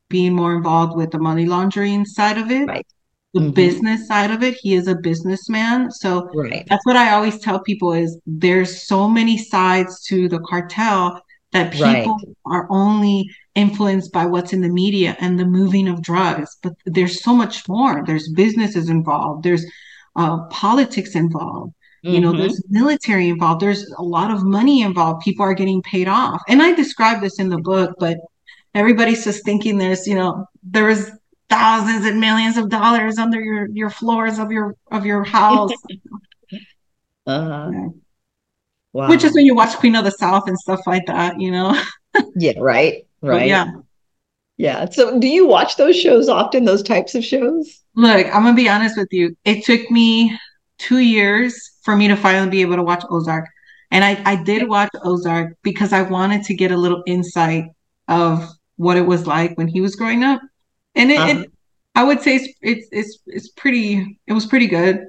B: being more involved with the money laundering side of it.
A: Right.
B: The mm-hmm. business side of it. He is a businessman. So
A: right.
B: that's what I always tell people is there's so many sides to the cartel that people right. are only influenced by what's in the media and the moving of drugs. But there's so much more. There's businesses involved. There's uh, politics involved. You know,
A: Mhm.
B: there's military involved. There's a lot of money involved. People are getting paid off. And I describe this in the book, but everybody's just thinking there's, you know, there is thousands and millions of dollars under your your floors of your of your house.
A: Uh-huh.
B: Yeah.
A: Wow.
B: Which is when you watch Queen of the South and stuff like that, you know.
A: yeah, right.
B: But
A: Right.
B: yeah.
A: Yeah. So do you watch those shows often, those types of shows?
B: Look, I'm gonna be honest with you. It took me two years for me to finally be able to watch Ozark. And I, I did watch Ozark because I wanted to get a little insight of what it was like when he was growing up. And it,
A: Uh-huh.
B: it I would say it's, it's it's it's pretty it was pretty good.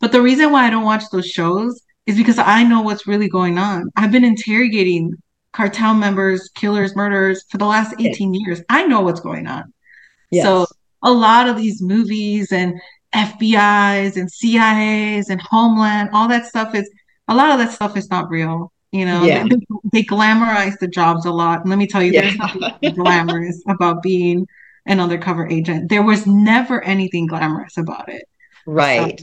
B: But the reason why I don't watch those shows is because I know what's really going on. I've been interrogating cartel members, killers, murderers for the last 18 years. I know what's going on.
A: Yes.
B: So a lot of these movies and FBI's and CIA's and Homeland, all that stuff is a lot of that stuff is not real. You know,
A: Yeah.
B: they, they glamorize the jobs a lot. And let me tell you,
A: Yeah.
B: there's nothing glamorous about being an undercover agent. There was never anything glamorous about it.
A: Right.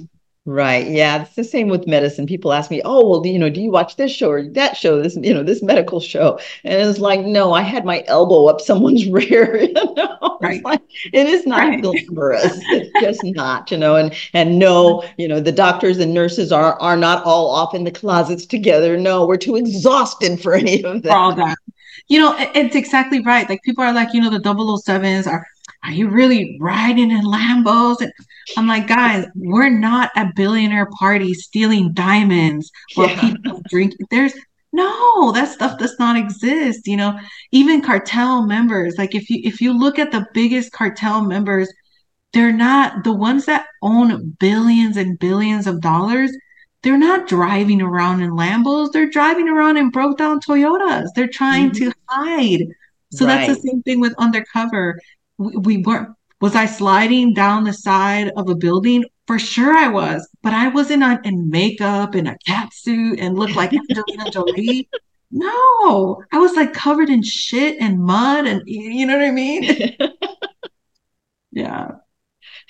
A: Right. Yeah. It's the same with medicine. People ask me, oh, well, you know, do you watch this show or that show, this, you know, this medical show? And it's like, no, I had my elbow up someone's rear, you know. It's
B: Right.
A: like, it is not
B: Right.
A: glamorous. It's just not, you know, and and no, you know, the doctors and nurses are are not all off in the closets together. No, we're too exhausted for any of
B: for all
A: that.
B: that. You know, it's exactly right. Like people are like, you know, the 007s are, are you really riding in Lambos? And I'm like, guys, we're not a billionaire party stealing diamonds while
A: Yeah.
B: people drink. There's no, that stuff does not exist. You know, even cartel members, like if you if you look at the biggest cartel members, they're not the ones that own billions and billions of dollars. They're not driving around in Lambos. They're driving around in broke down Toyotas. They're trying mm-hmm. to hide. So that's the same thing with undercover. We, we weren't, was I sliding down the side of a building? For sure I was, but I wasn't on in makeup and a cat suit and looked like Angelina Jolie. No, I was like covered in shit and mud and you know what I mean? Yeah.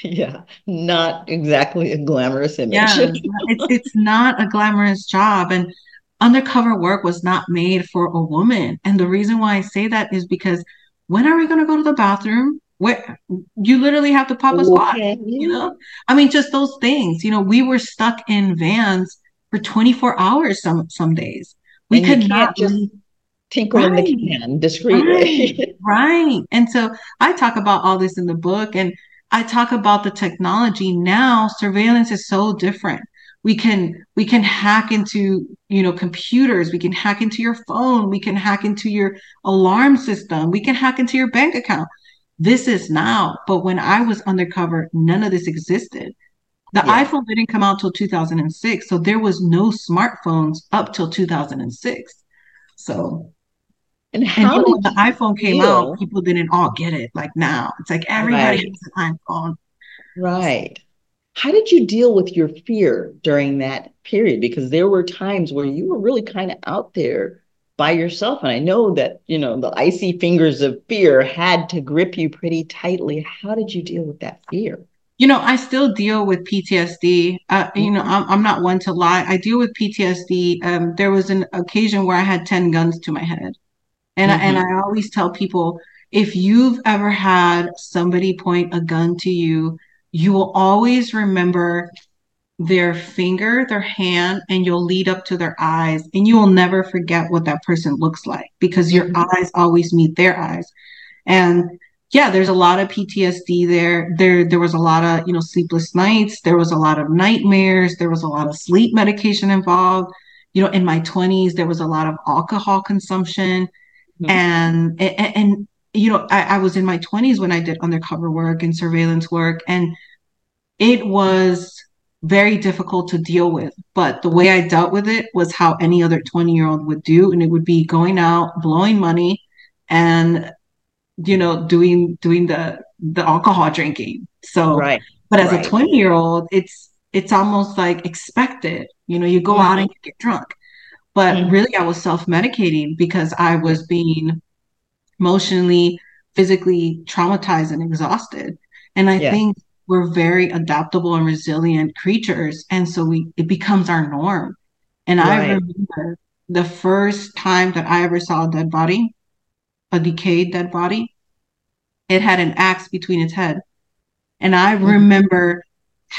A: Yeah. Not exactly a glamorous image.
B: Yeah, it's it's not a glamorous job, and undercover work was not made for a woman. And the reason why I say that is because when are we going to go to the bathroom? Where you literally have to pop a spot,
A: Okay.
B: you know? I mean, just those things. You know, we were stuck in vans for 24 hours some some days. We
A: And
B: could not
A: just
B: leave.
A: Tinkle in the can discreetly.
B: Right. And so I talk about all this in the book and I talk about the technology now. Surveillance is so different. We can we can hack into, you know, computers, we can hack into your phone, we can hack into your alarm system, we can hack into your bank account. This is now, but when I was undercover, none of this existed. The
A: Yeah.
B: iPhone didn't come out till 2006, so there was no smartphones up till 2006. So
A: And
B: and
A: how did
B: when the iPhone came
A: feel?
B: out, people didn't all get it like now. It's like everybody
A: Right.
B: has an iPhone.
A: Right. How did you deal with your fear during that period? Because there were times where you were really kind of out there by yourself. And I know that, you know, the icy fingers of fear had to grip you pretty tightly. How did you deal with that fear?
B: You know, I still deal with PTSD. Uh, you know, I'm, I'm not one to lie. I deal with PTSD. Um, there was an occasion where I had 10 guns to my head. And, I, and I always tell people, if you've ever had somebody point a gun to you, you will always remember their finger, their hand, and you'll lead up to their eyes, and you will never forget what that person looks like because your
A: Mhm.
B: eyes always meet their eyes. And yeah, there's a lot of PTSD there. There, there was a lot of, you know, sleepless nights. There was a lot of nightmares. There was a lot of sleep medication involved. You know, in my 20s, there was a lot of alcohol consumption.
A: Mhm.
B: And, and, and, you know, I, I was in my 20s when I did undercover work and surveillance work. And it was very difficult to deal with. But the way I dealt with it was how any other 20 year old would do. And it would be going out, blowing money, and you know, doing doing the the alcohol drinking. So
A: Right.
B: but as
A: Right.
B: a 20 year old, it's it's almost like expected. You know, you go out and you get drunk. But
A: Mhm.
B: really I was self-medicating because I was being emotionally, physically traumatized and exhausted. And I
A: Yeah.
B: think we're very adaptable and resilient creatures. And so we it becomes our norm. And right. I remember the first time that I ever saw a dead body, a decayed dead body, it had an axe between its head. And I mm-hmm. remember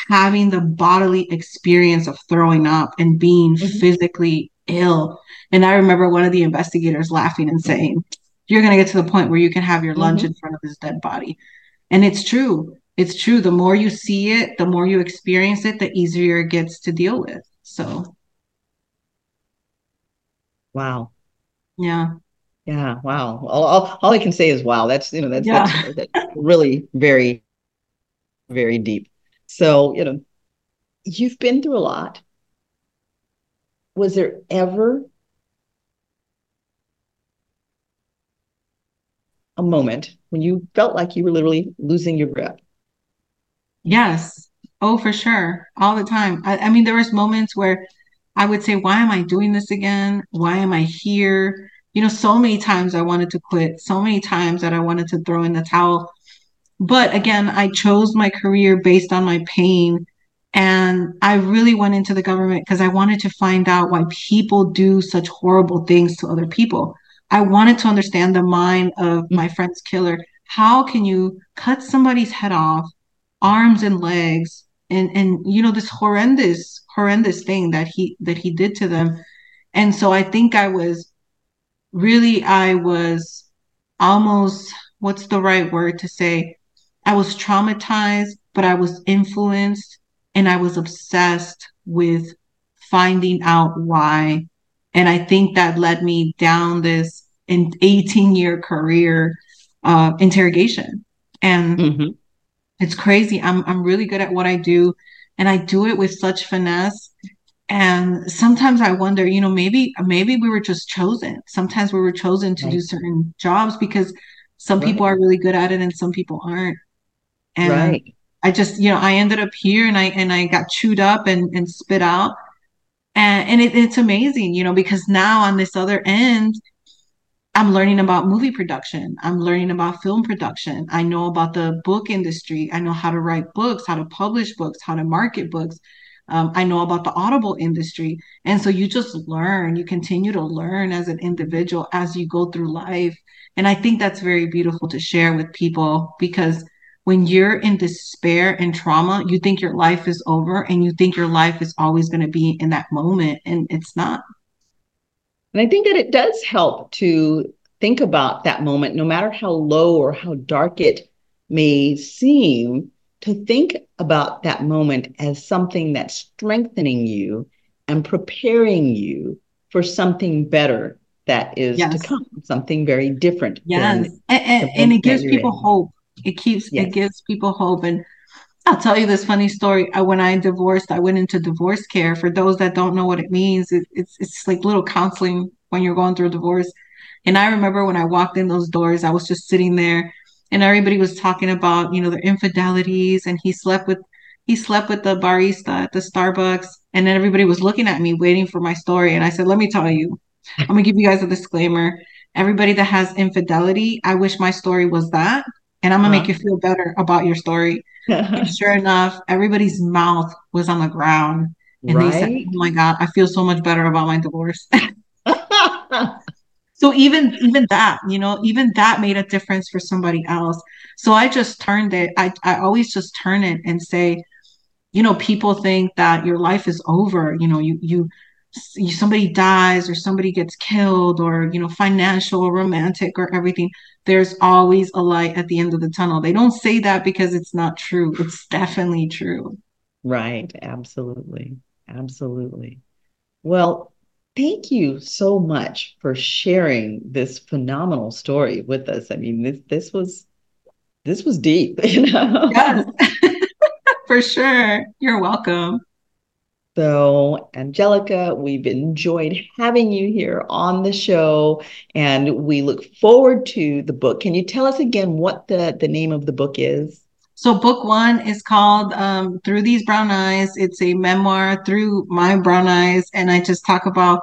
B: having the bodily experience of throwing up and being mm-hmm. physically ill. And I remember one of the investigators laughing and saying, You're going to get to the point where you can have your lunch mm-hmm. in front of this dead body. And it's true. It's true. The more you see it, the more you experience it, the easier it gets to deal with. So,
A: wow.
B: Yeah.
A: Yeah. Wow. All, all, all I can say is wow. That's, you know, that's, yeah. that's, that's really very, very deep. So, you know, you've been through a lot. Was there ever a moment when you felt like you were literally losing your breath?
B: Yes. Oh, for sure. All the time. I, I mean, there was moments where I would say, why am I doing this again? Why am I here? You know, so many times I wanted to quit, so many times that I wanted to throw in the towel. But again, I chose my career based on my pain. And I really went into the government because I wanted to find out why people do such horrible things to other people. I wanted to understand the mind of mm. my friend's killer. How can you cut somebody's head off, arms and legs, and and you know this horrendous horrendous thing that he that he did to them? And so I think I was really I was almost what's the right word to say I was traumatized, but I was influenced and I was obsessed with finding out why. And I think that led me down this in 18 year career uh, interrogation. And mm-hmm. It's crazy. I'm, I'm really good at what I do and I do it with such finesse. And sometimes I wonder, you know, maybe, maybe we were just chosen. Sometimes we were chosen to right. do certain jobs because some right. people are really good at it and some people aren't. And right. I just, you know, I ended up here and I and I got chewed up and, and spit out. And and it, it's amazing, you know, because now on this other end, I'm learning about movie production. I'm learning about film production. I know about the book industry. I know how to write books, how to publish books, how to market books. Um, I know about the audible industry. And so you just learn, you continue to learn as an individual as you go through life. And I think that's very beautiful to share with people because when you're in despair and trauma, you think your life is over and you think your life is always going to be in that moment, and it's not.
A: And I think that it does help to think about that moment, no matter how low or how dark it may seem, to think about that moment as something that's strengthening you and preparing you for something better that is yes. to come, something very different.
B: Yes. And, and, and it gives people in. hope it keeps yes. it gives people hope and I'll tell you this funny story. I, when I divorced, I went into divorce care. For those that don't know what it means, it, it's it's like little counseling when you're going through a divorce. And I remember when I walked in those doors, I was just sitting there, and everybody was talking about you know their infidelities, and he slept with he slept with the barista at the Starbucks, and then everybody was looking at me, waiting for my story. And I said, "Let me tell you, I'm gonna give you guys a disclaimer. Everybody that has infidelity, I wish my story was that." And I'm gonna uh-huh. make you feel better about your story. and sure enough, everybody's mouth was on the ground. And right? they said, Oh my God, I feel so much better about my divorce. so even even that, you know, even that made a difference for somebody else. So I just turned it, I, I always just turn it and say, you know, people think that your life is over. You know, you you somebody dies or somebody gets killed or you know financial or romantic or everything there's always a light at the end of the tunnel. They don't say that because it's not true. It's definitely true.
A: Right. Absolutely. Absolutely. Well thank you so much for sharing this phenomenal story with us. I mean this this was this was deep you know? Yes.
B: For sure. You're welcome
A: so, Angelica, we've enjoyed having you here on the show, and we look forward to the book. Can you tell us again what the, the name of the book is?
B: So, book one is called um, Through These Brown Eyes. It's a memoir through my brown eyes, and I just talk about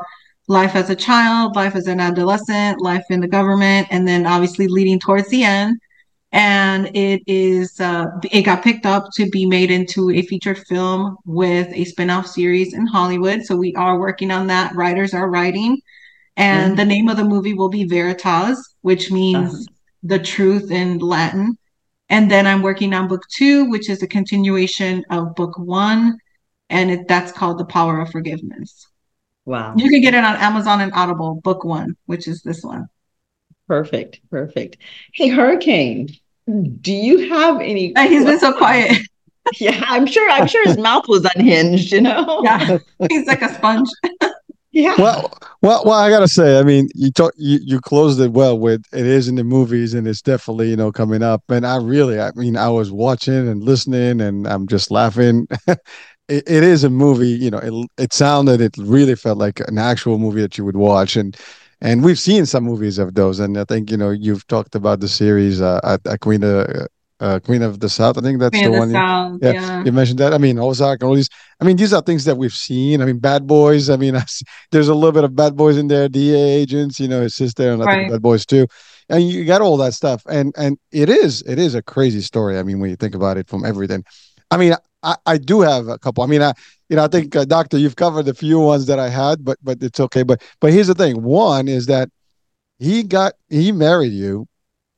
B: life as a child, life as an adolescent, life in the government, and then obviously leading towards the end and it is uh, it got picked up to be made into a feature film with a spin-off series in Hollywood. So we are working on that. Writers are writing, and mm-hmm. the name of the movie will be Veritas, which means uh-huh. the truth in Latin. And then I'm working on book two, which is a continuation of book one, and it, that's called The Power of Forgiveness.
A: Wow!
B: You can get it on Amazon and Audible, book one, which is this one.
A: Perfect, perfect. Hey, Hurricane, do you have any?
B: He's been so quiet.
A: yeah, I'm sure. I'm sure his mouth was unhinged. You know.
B: Yeah, he's like a sponge.
A: yeah.
C: Well, well, well. I gotta say, I mean, you talk, you you closed it well with it is in the movies, and it's definitely you know coming up. And I really, I mean, I was watching and listening, and I'm just laughing. it, it is a movie. You know, it it sounded, it really felt like an actual movie that you would watch, and and we've seen some movies of those and i think you know you've talked about the series uh, at, at queen of uh, queen of the south i think that's
B: queen
C: the one
B: the South,
C: you,
B: yeah, yeah,
C: you mentioned that i mean ozark and all these i mean these are things that we've seen i mean bad boys i mean there's a little bit of bad boys in there DEA agents you know his sister and i right. think bad boys too and you got all that stuff and and it is it is a crazy story i mean when you think about it from everything i mean I, I do have a couple. I mean, I you know I think uh, doctor, you've covered the few ones that I had, but but it's okay. But but here's the thing. One is that he got he married you,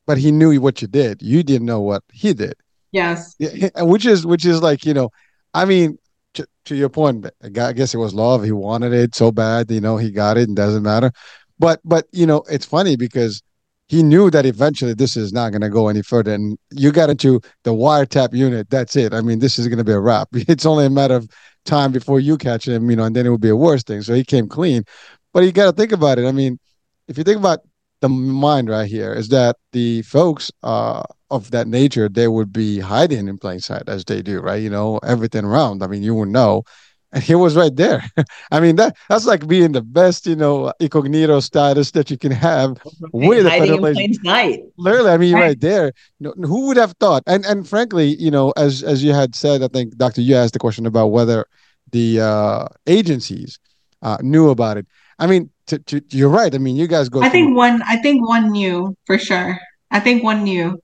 C: but he knew what you did. You didn't know what he did.
B: Yes.
C: Yeah, which is which is like you know, I mean, to, to your point, I guess it was love. He wanted it so bad, you know, he got it, and doesn't matter. But but you know, it's funny because he knew that eventually this is not going to go any further. And you got into the wiretap unit. That's it. I mean, this is going to be a wrap. It's only a matter of time before you catch him, you know, and then it would be a worse thing. So he came clean. But you got to think about it. I mean, if you think about the mind right here, is that the folks uh, of that nature, they would be hiding in plain sight as they do, right? You know, everything around. I mean, you would know and he was right there. I mean that that's like being the best, you know, incognito status that you can have
A: with hiding in plain sight.
C: Literally, I mean, right, right there. You know, who would have thought? And and frankly, you know, as as you had said, I think Doctor, you asked the question about whether the uh, agencies uh, knew about it. I mean, to, to, you're right. I mean, you guys go.
B: I think one. I think one knew for sure. I think one knew.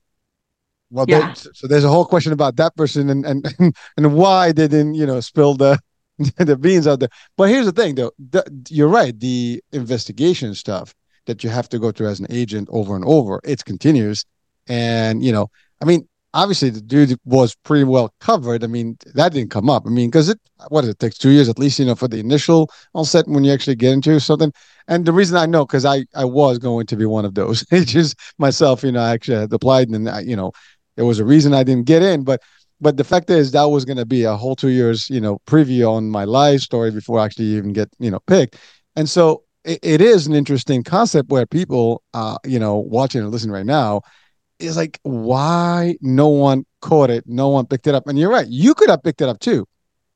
C: Well, yeah. so there's a whole question about that person and and and why they didn't, you know, spill the the beans out there. But here's the thing, though. The, you're right. The investigation stuff that you have to go through as an agent over and over, it's continuous. And, you know, I mean, obviously the dude was pretty well covered. I mean, that didn't come up. I mean, because it, what does it take two years at least, you know, for the initial onset when you actually get into something. And the reason I know, because I, I was going to be one of those agents myself, you know, I actually had applied and, I, you know, there was a reason I didn't get in. But but the fact is that was going to be a whole two years you know preview on my live story before I actually even get you know picked. And so it, it is an interesting concept where people uh you know watching and listening right now is like why no one caught it? No one picked it up. And you're right you could have picked it up too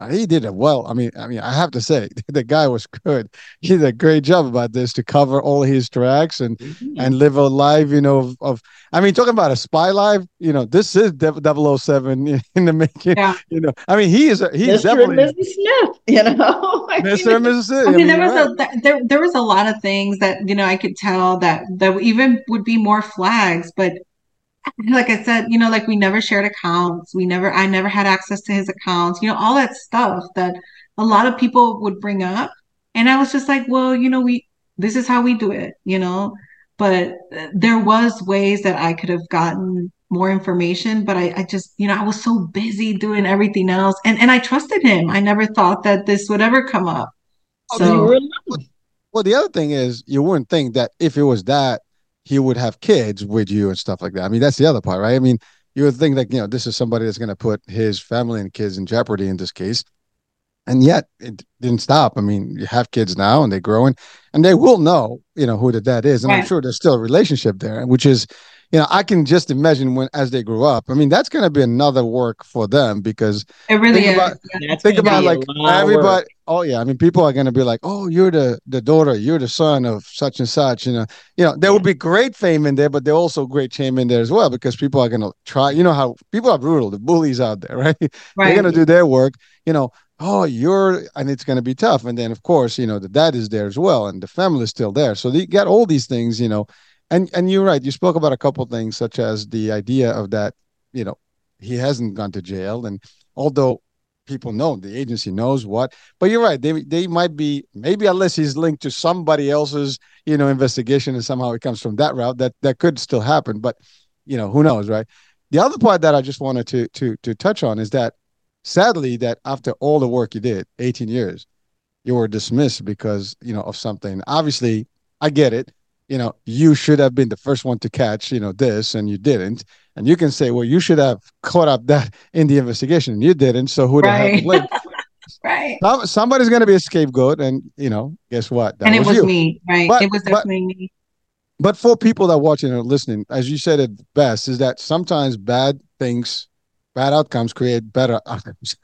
C: he did it well. I mean, I mean, I have to say the guy was good. He did a great job about this to cover all his tracks and mm-hmm. and live a life, you know, of, of, I mean, talking about a spy life, you know, this is 007 in the making. Yeah. You know, I mean, he is a, he's Mr. definitely
A: and Mrs. Smith. You know,
C: Mr. and Mrs. Smith.
B: I mean, I mean there was right. a there there was a lot of things that you know I could tell that that even would be more flags, but like I said, you know, like we never shared accounts. We never, I never had access to his accounts, you know, all that stuff that a lot of people would bring up. And I was just like, well, you know, we, this is how we do it, you know, but uh, there was ways that I could have gotten more information, but I, I just, you know, I was so busy doing everything else. And, and I trusted him. I never thought that this would ever come up. Oh, so,
C: well, the other thing is you wouldn't think that if it was that he would have kids with you and stuff like that. I mean, that's the other part, right? I mean, you would think that, you know, this is somebody that's going to put his family and kids in jeopardy in this case. And yet it didn't stop. I mean, you have kids now and they're growing and they will know, you know, who the dad is. And right. I'm sure there's still a relationship there, which is, you know, I can just imagine when as they grow up. I mean, that's going to be another work for them because
B: it really think
C: is. About, yeah. Think about like everybody. Oh yeah, I mean, people are going to be like, "Oh, you're the the daughter, you're the son of such and such." You know, you know, there yeah. will be great fame in there, but there also great shame in there as well because people are going to try. You know how people are brutal. The bullies out there, right? right. They're going to do their work. You know, oh you're and it's going to be tough and then of course you know the dad is there as well and the family is still there so you got all these things you know and and you're right. You spoke about a couple things, such as the idea of that. You know, he hasn't gone to jail, and although people know the agency knows what, but you're right. They they might be maybe unless he's linked to somebody else's you know investigation, and somehow it comes from that route. That that could still happen, but you know who knows, right? The other part that I just wanted to to to touch on is that sadly that after all the work you did, 18 years, you were dismissed because you know of something. Obviously, I get it you know, you should have been the first one to catch, you know, this and you didn't. And you can say, well, you should have caught up that in the investigation and you didn't. So who
B: right.
C: the hell
B: right.
C: Some, somebody's going to be a scapegoat. And, you know, guess what?
B: That and it was, was me, right? But, it was definitely
C: but,
B: me.
C: But for people that are watching and listening, as you said it best, is that sometimes bad things bad outcomes create better outcomes.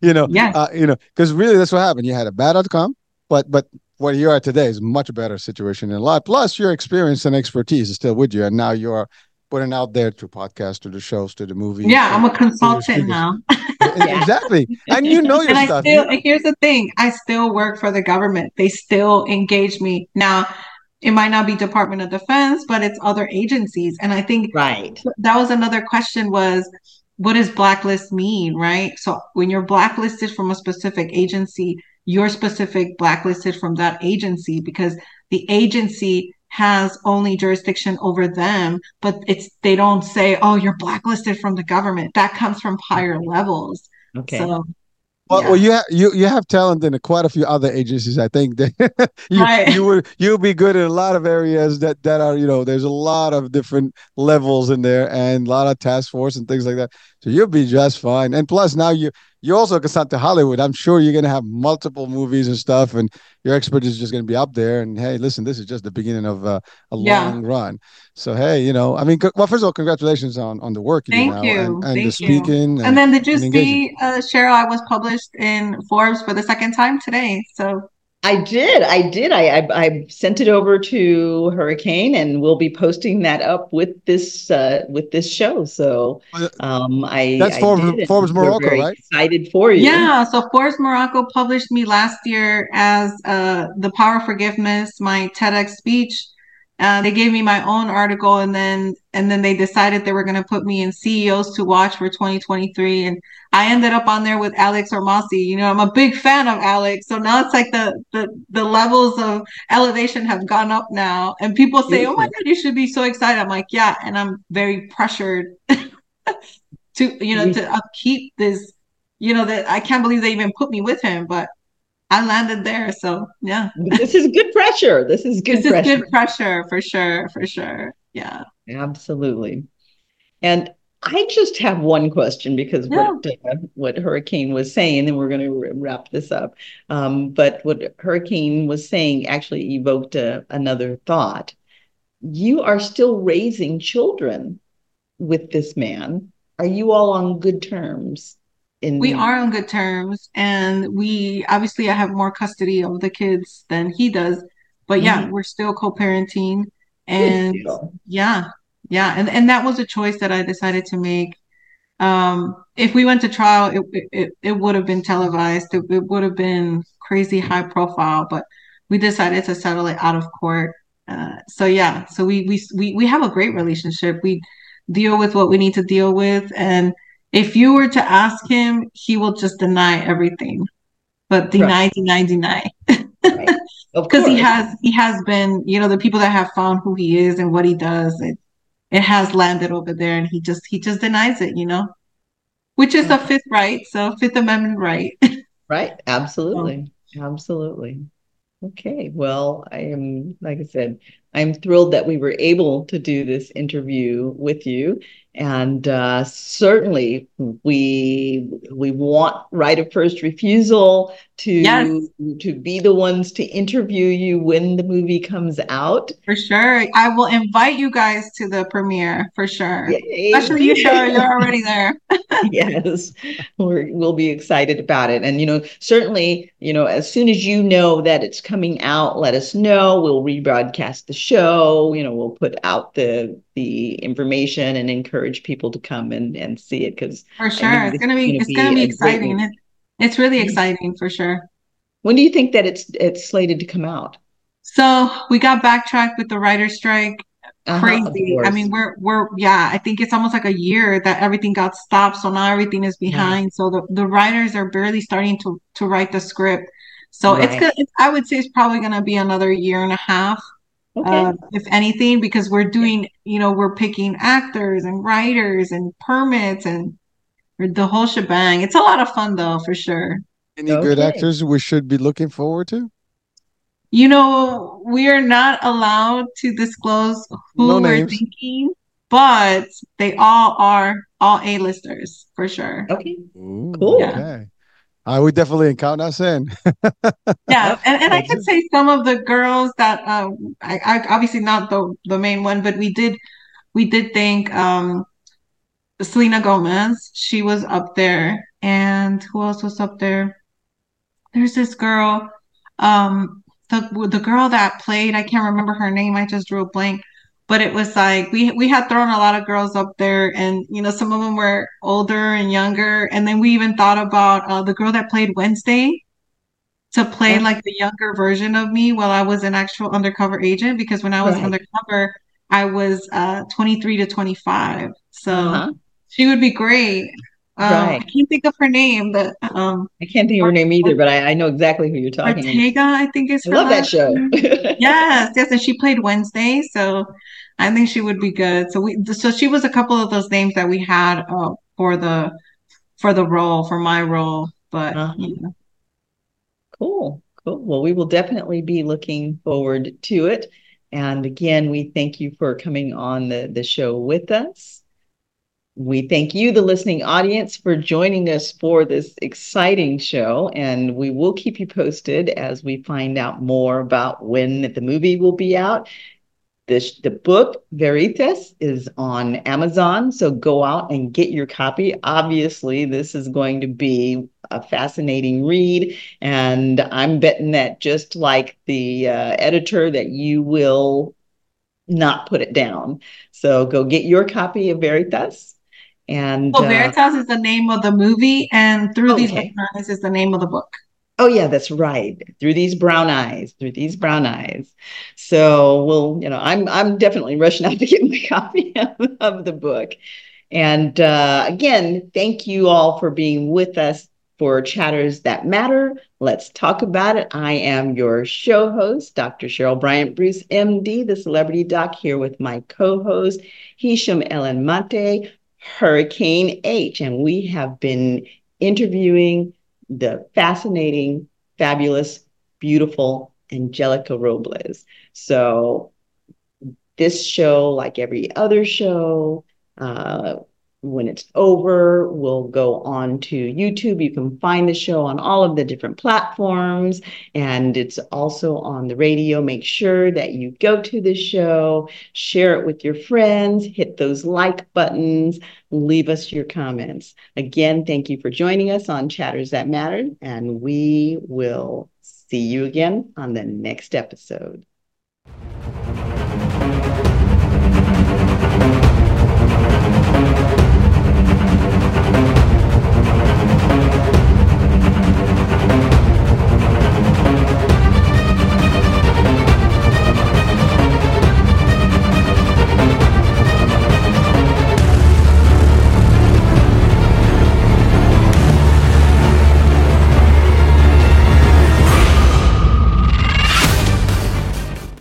C: you know,
B: yeah.
C: Uh, you know, because really that's what happened. You had a bad outcome, but but what you are today is a much better situation in life. Plus, your experience and expertise is still with you, and now you are putting out there to podcasts, to the shows, to the movies.
B: Yeah, I'm a consultant now.
C: exactly, and you know your
B: and
C: stuff.
B: I still, here's the thing: I still work for the government. They still engage me now. It might not be Department of Defense, but it's other agencies, and I think
A: right.
B: That was another question: was what does blacklist mean, right? So when you're blacklisted from a specific agency, you're specific blacklisted from that agency because the agency has only jurisdiction over them, but it's they don't say, "Oh, you're blacklisted from the government." That comes from higher levels.
A: Okay.
B: So,
C: well, yeah. well, you have you you have talent in quite a few other agencies. I think that you
B: right.
C: you would you'll be good in a lot of areas that that are you know there's a lot of different levels in there and a lot of task force and things like that. So you'll be just fine. And plus, now you you also start to Hollywood. I'm sure you're going to have multiple movies and stuff, and your expertise is just going to be up there. And hey, listen, this is just the beginning of uh, a
B: yeah.
C: long run. So hey, you know, I mean, well, first of all, congratulations on on the work you
B: Thank
C: do now
B: you.
C: and, and
B: Thank
C: the speaking.
B: And, and, then did you see, uh, Cheryl? I was published in Forbes for the second time today. So
A: I did. I did. I, I, I sent it over to Hurricane, and we'll be posting that up with this uh, with this show. So um, I
C: that's
A: I
C: Forbes, Forbes Morocco, right?
A: Excited for you.
B: Yeah. So Forbes Morocco published me last year as uh, the Power of Forgiveness, my TEDx speech. Uh, they gave me my own article, and then and then they decided they were going to put me in CEOs to watch for 2023, and I ended up on there with Alex Hormozi. You know, I'm a big fan of Alex, so now it's like the the the levels of elevation have gone up now, and people say, "Oh my God, you should be so excited." I'm like, "Yeah," and I'm very pressured to you know to upkeep this. You know that I can't believe they even put me with him, but I landed there. So yeah.
A: This is good pressure. This is good pressure.
B: this
A: pressure.
B: is good pressure for sure. For sure. Yeah.
A: Absolutely. And I just have one question because yeah. what uh, what Hurricane was saying, and we're going to wrap this up. Um, but what Hurricane was saying actually evoked a, another thought. You are still raising children with this man. Are you all on good terms?
B: In we are on good terms and we obviously i have more custody of the kids than he does but yeah mm-hmm. we're still co-parenting and yeah yeah and, and that was a choice that i decided to make. Um, if we went to trial it, it, it would have been televised. It, it would have been crazy high profile but we decided to settle it out of court. Uh, so yeah so we, we we we have a great relationship. We deal with what we need to deal with and if you were to ask him, he will just deny everything, but deny, right. deny, deny. Because he has he has been, you know, the people that have found who he is and what he does, it it has landed over there, and he just he just denies it, you know, which is a mm. fifth right, so Fifth Amendment right.
A: right, absolutely, absolutely. Okay, well, I am like I said, I'm thrilled that we were able to do this interview with you and uh, certainly we we want right of first refusal to
B: yes.
A: to be the ones to interview you when the movie comes out.
B: For sure. I will invite you guys to the premiere for sure. Yay. especially you sure you're already there.
A: Yes. We will be excited about it. And you know certainly you know as soon as you know that it's coming out let us know. We'll rebroadcast the show. You know we'll put out the the information and encourage people to come and, and see it because
B: for sure. It's gonna be it's gonna be exciting. it, it's really exciting for sure
A: when do you think that it's it's slated to come out
B: so we got backtracked with the writer's strike uh-huh, crazy. I mean, we're we're yeah. I think it's almost like a year that everything got stopped, so now everything is behind. Yeah. So the the writers are barely starting to to write the script. So right. it's good. I would say it's probably going to be another year and a half, okay. uh, if anything, because we're doing, you know, we're picking actors and writers and permits and the whole shebang. It's a lot of fun though, for sure.
C: Any okay. good actors we should be looking forward to?
B: You know, we are not allowed to disclose who no we're thinking, but they all are all A-listers for sure.
A: Okay. Ooh, cool.
C: Yeah. Okay. I would definitely count us in.
B: yeah, and, and I could say some of the girls that uh, I, I obviously not the the main one, but we did we did think um Selena Gomez, she was up there, and who else was up there? There's this girl, um, the the girl that played. I can't remember her name. I just drew a blank. But it was like we we had thrown a lot of girls up there, and you know some of them were older and younger. And then we even thought about uh, the girl that played Wednesday to play like the younger version of me while I was an actual undercover agent. Because when I was right. undercover, I was uh, 23 to 25. So. Uh-huh she would be great. Um, right. I can't think of her name, but um,
A: I can't think of her name either. But I, I know exactly who you're talking.
B: Ortega, about. I think is.
A: I love that show.
B: yes, yes, and she played Wednesday, so I think she would be good. So we, so she was a couple of those names that we had uh, for the for the role for my role, but uh-huh.
A: cool, cool. Well, we will definitely be looking forward to it. And again, we thank you for coming on the the show with us. We thank you, the listening audience, for joining us for this exciting show. And we will keep you posted as we find out more about when the movie will be out. The, the book, Veritas, is on Amazon. So go out and get your copy. Obviously, this is going to be a fascinating read. And I'm betting that just like the uh, editor, that you will not put it down. So go get your copy of Veritas and
B: well, uh, Veritas uh, is the name of the movie, and Through okay. These Brown Eyes is the name of the book.
A: Oh yeah, that's right. Through these brown eyes, through these brown eyes. So we'll, you know, I'm I'm definitely rushing out to get my copy of, of the book. And uh, again, thank you all for being with us for Chatters That Matter. Let's talk about it. I am your show host, Dr. Cheryl Bryant Bruce, MD, the celebrity doc, here with my co host, Hisham Ellen Mate, Hurricane H. And we have been interviewing the fascinating, fabulous, beautiful Angelica Robles. So, this show, like every other show, uh, when it's over, we'll go on to YouTube. You can find the show on all of the different platforms, and it's also on the radio. Make sure that you go to the show, share it with your friends, hit those like buttons, leave us your comments. Again, thank you for joining us on Chatters That Matter, and we will see you again on the next episode.